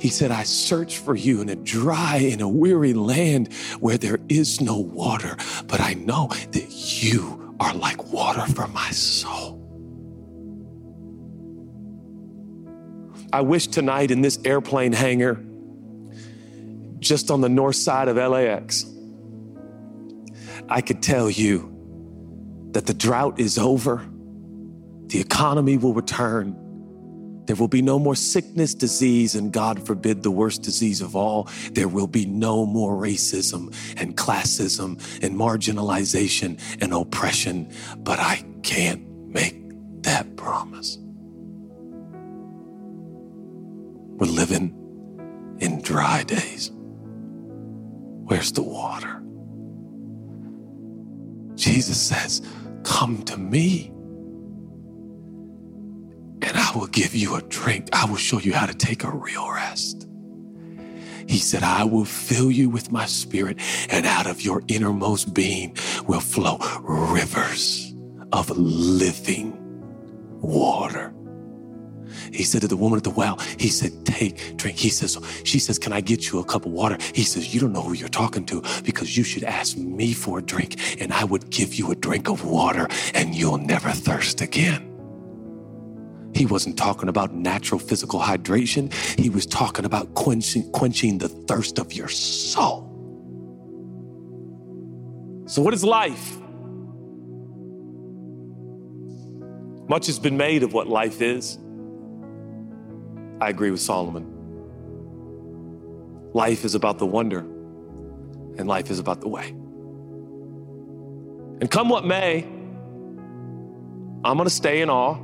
He said, I search for you in a dry and a weary land where there is no water, but I know that you are like water for my soul. I wish tonight in this airplane hangar, just on the north side of LAX, I could tell you that the drought is over, the economy will return. There will be no more sickness, disease, and God forbid the worst disease of all. There will be no more racism and classism and marginalization and oppression. But I can't make that promise. We're living in dry days. Where's the water? Jesus says, Come to me, and I will give you a drink. I will show you how to take a real rest. He said, I will fill you with my spirit, and out of your innermost being will flow rivers of living water. He said to the woman at the well, he said, take, drink. He says, she says, can I get you a cup of water? He says, you don't know who you're talking to because you should ask me for a drink and I would give you a drink of water and you'll never thirst again. He wasn't talking about natural physical hydration. He was talking about quenching, quenching the thirst of your soul. So, what is life? Much has been made of what life is. I agree with Solomon. Life is about the wonder, and life is about the way. And come what may, I'm going to stay in awe,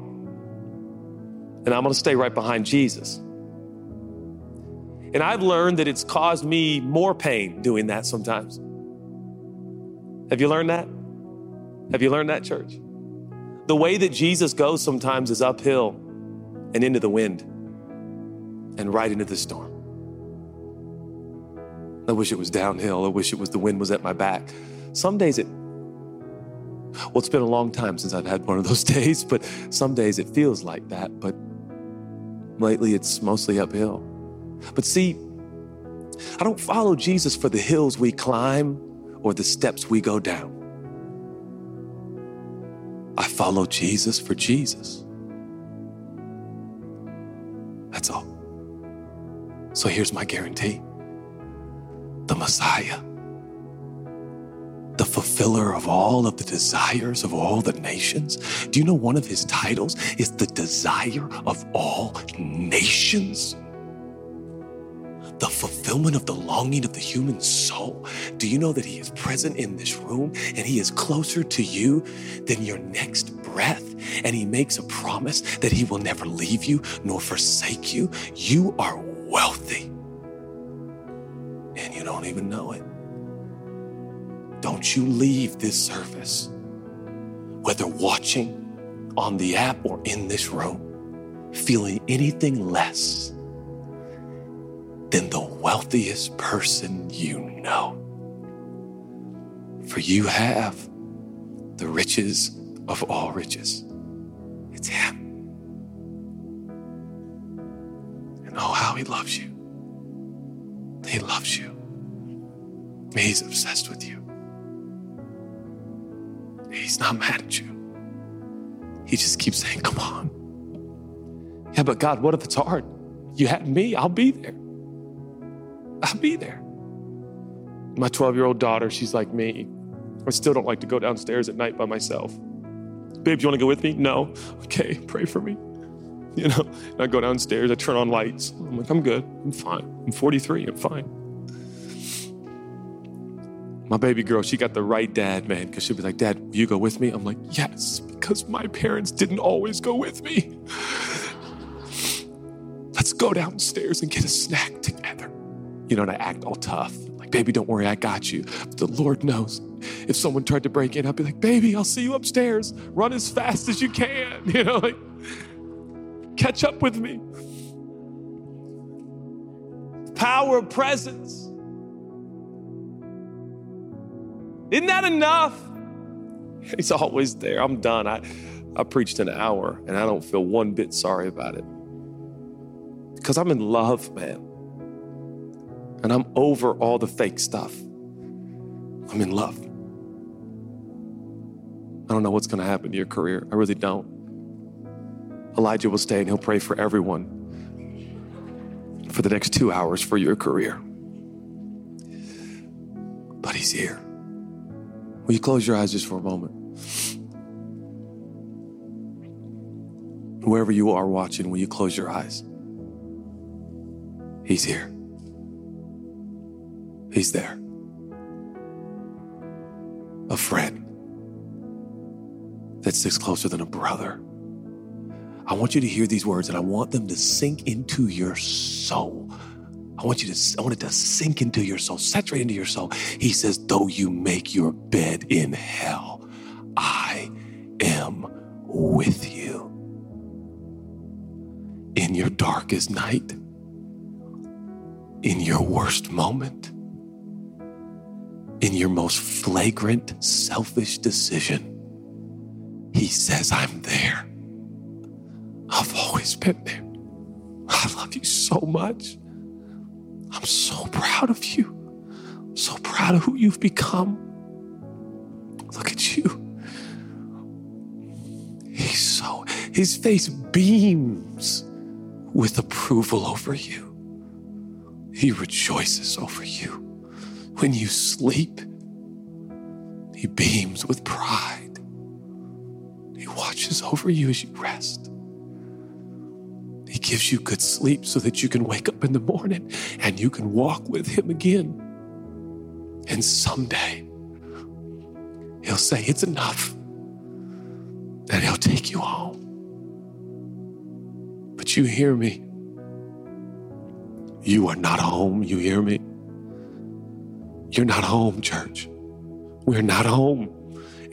and I'm going to stay right behind Jesus. And I've learned that it's caused me more pain doing that sometimes. Have you learned that? Have you learned that, church? The way that Jesus goes sometimes is uphill and into the wind and right into the storm. I wish it was downhill. I wish it was the wind was at my back. Some days it, well, it's been a long time since I've had one of those days, but some days it feels like that. But lately it's mostly uphill. But see, I don't follow Jesus for the hills we climb or the steps we go down. I follow Jesus for Jesus. So here's my guarantee the Messiah, the fulfiller of all of the desires of all the nations. Do you know one of his titles is the desire of all nations? the fulfillment of the longing of the human soul. Do you know that He is present in this room and He is closer to you than your next breath? And He makes a promise that He will never leave you nor forsake you. You are wealthy and you don't even know it. Don't you leave this service, whether watching on the app or in this room, feeling anything less than the wealthiest person you know. For you have the riches of all riches. It's Him. How He loves you. He loves you. He's obsessed with you. He's not mad at you. He just keeps saying, Come on. Yeah, but God, what if it's hard? You had me, I'll be there. I'll be there. My 12 year old daughter, she's like me. I still don't like to go downstairs at night by myself. Babe, you want to go with me? No. Okay, pray for me. You know, I go downstairs, I turn on lights. I'm like, I'm good. I'm fine. I'm 43. I'm fine. My baby girl, she got the right dad, man, because she'll be like, Dad, you go with me? I'm like, Yes, because my parents didn't always go with me. Let's go downstairs and get a snack together. You know, and I act all tough. Like, baby, don't worry, I got you. But the Lord knows. If someone tried to break in, I'd be like, baby, I'll see you upstairs. Run as fast as you can. You know, like, catch up with me. Power of presence. Isn't that enough? He's always there. I'm done. I, I preached an hour and I don't feel one bit sorry about it. Because I'm in love, man. And I'm over all the fake stuff. I'm in love. I don't know what's going to happen to your career. I really don't. Elijah will stay and he'll pray for everyone for the next two hours for your career. But he's here. Will you close your eyes just for a moment? Whoever you are watching, will you close your eyes? He's here. He's there. A friend that sticks closer than a brother. I want you to hear these words and I want them to sink into your soul. I want you to, I want it to sink into your soul, saturate into your soul. He says, though you make your bed in hell, I am with you. In your darkest night, in your worst moment, in your most flagrant selfish decision, he says, I'm there. I've always been there. I love you so much. I'm so proud of you. I'm so proud of who you've become. Look at you. He's so, his face beams with approval over you. He rejoices over you. When you sleep, he beams with pride. He watches over you as you rest. Gives you good sleep so that you can wake up in the morning and you can walk with Him again. And someday, He'll say, It's enough. And He'll take you home. But you hear me. You are not home. You hear me? You're not home, church. We're not home.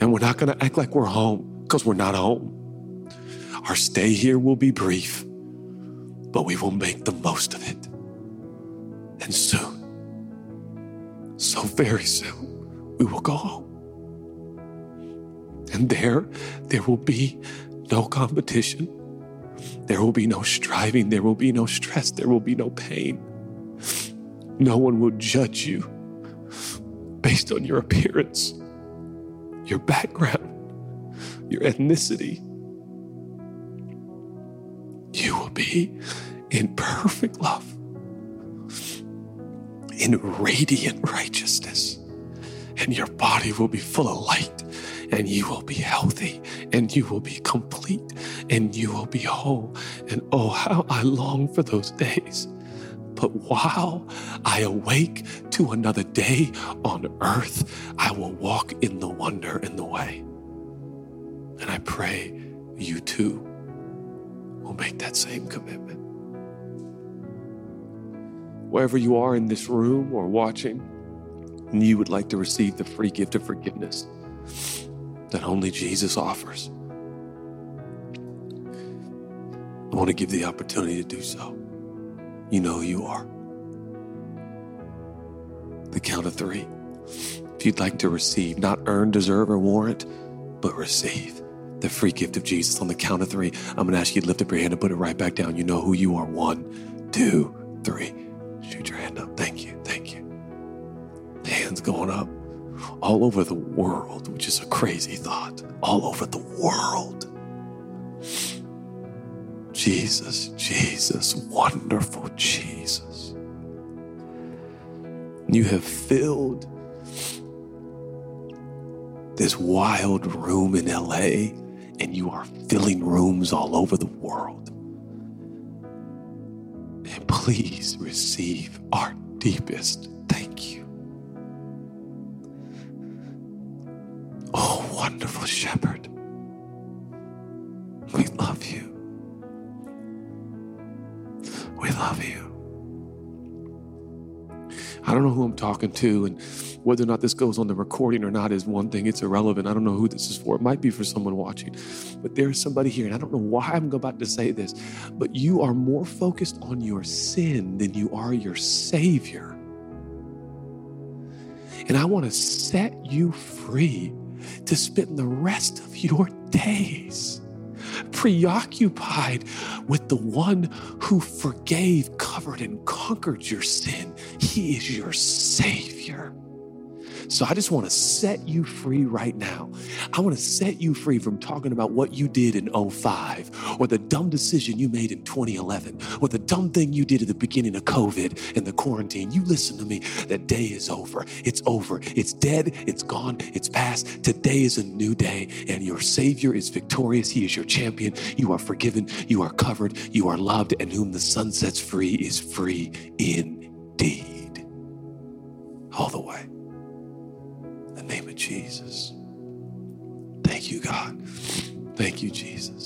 And we're not going to act like we're home because we're not home. Our stay here will be brief but we will make the most of it. And soon, so very soon, we will go home. And there, there will be no competition. There will be no striving. There will be no stress. There will be no pain. No one will judge you based on your appearance, your background, your ethnicity, you will be in perfect love, in radiant righteousness, and your body will be full of light, and you will be healthy, and you will be complete, and you will be whole. And oh, how I long for those days. But while I awake to another day on earth, I will walk in the wonder and the way. And I pray you too will make that same commitment. Wherever you are in this room or watching, and you would like to receive the free gift of forgiveness that only Jesus offers, I want to give the opportunity to do so. You know who you are. The count of three. If you'd like to receive, not earn, deserve, or warrant, but receive the free gift of Jesus on the count of three, I'm going to ask you to lift up your hand and put it right back down. You know who you are. One, two, three. Hands going up all over the world, which is a crazy thought. All over the world. Jesus, Jesus, wonderful Jesus. You have filled this wild room in LA, and you are filling rooms all over the world. And please receive our deepest thank you. Wonderful shepherd, we love you. We love you. I don't know who I'm talking to, and whether or not this goes on the recording or not is one thing. It's irrelevant. I don't know who this is for. It might be for someone watching, but there's somebody here, and I don't know why I'm about to say this, but you are more focused on your sin than you are your Savior. And I want to set you free to spend the rest of your days preoccupied with the one who forgave, covered, and conquered your sin. He is your Savior. So I just want to set you free right now. I want to set you free from talking about what you did in 05 or the dumb decision you made in 2011 or the dumb thing you did at the beginning of COVID and the quarantine. You listen to me. That day is over. It's over. It's dead. It's gone. It's past. Today is a new day and your Savior is victorious. He is your champion. You are forgiven. You are covered. You are loved and whom the Son sets free is free indeed. All the way name of Jesus. Thank you, God. Thank you, Jesus.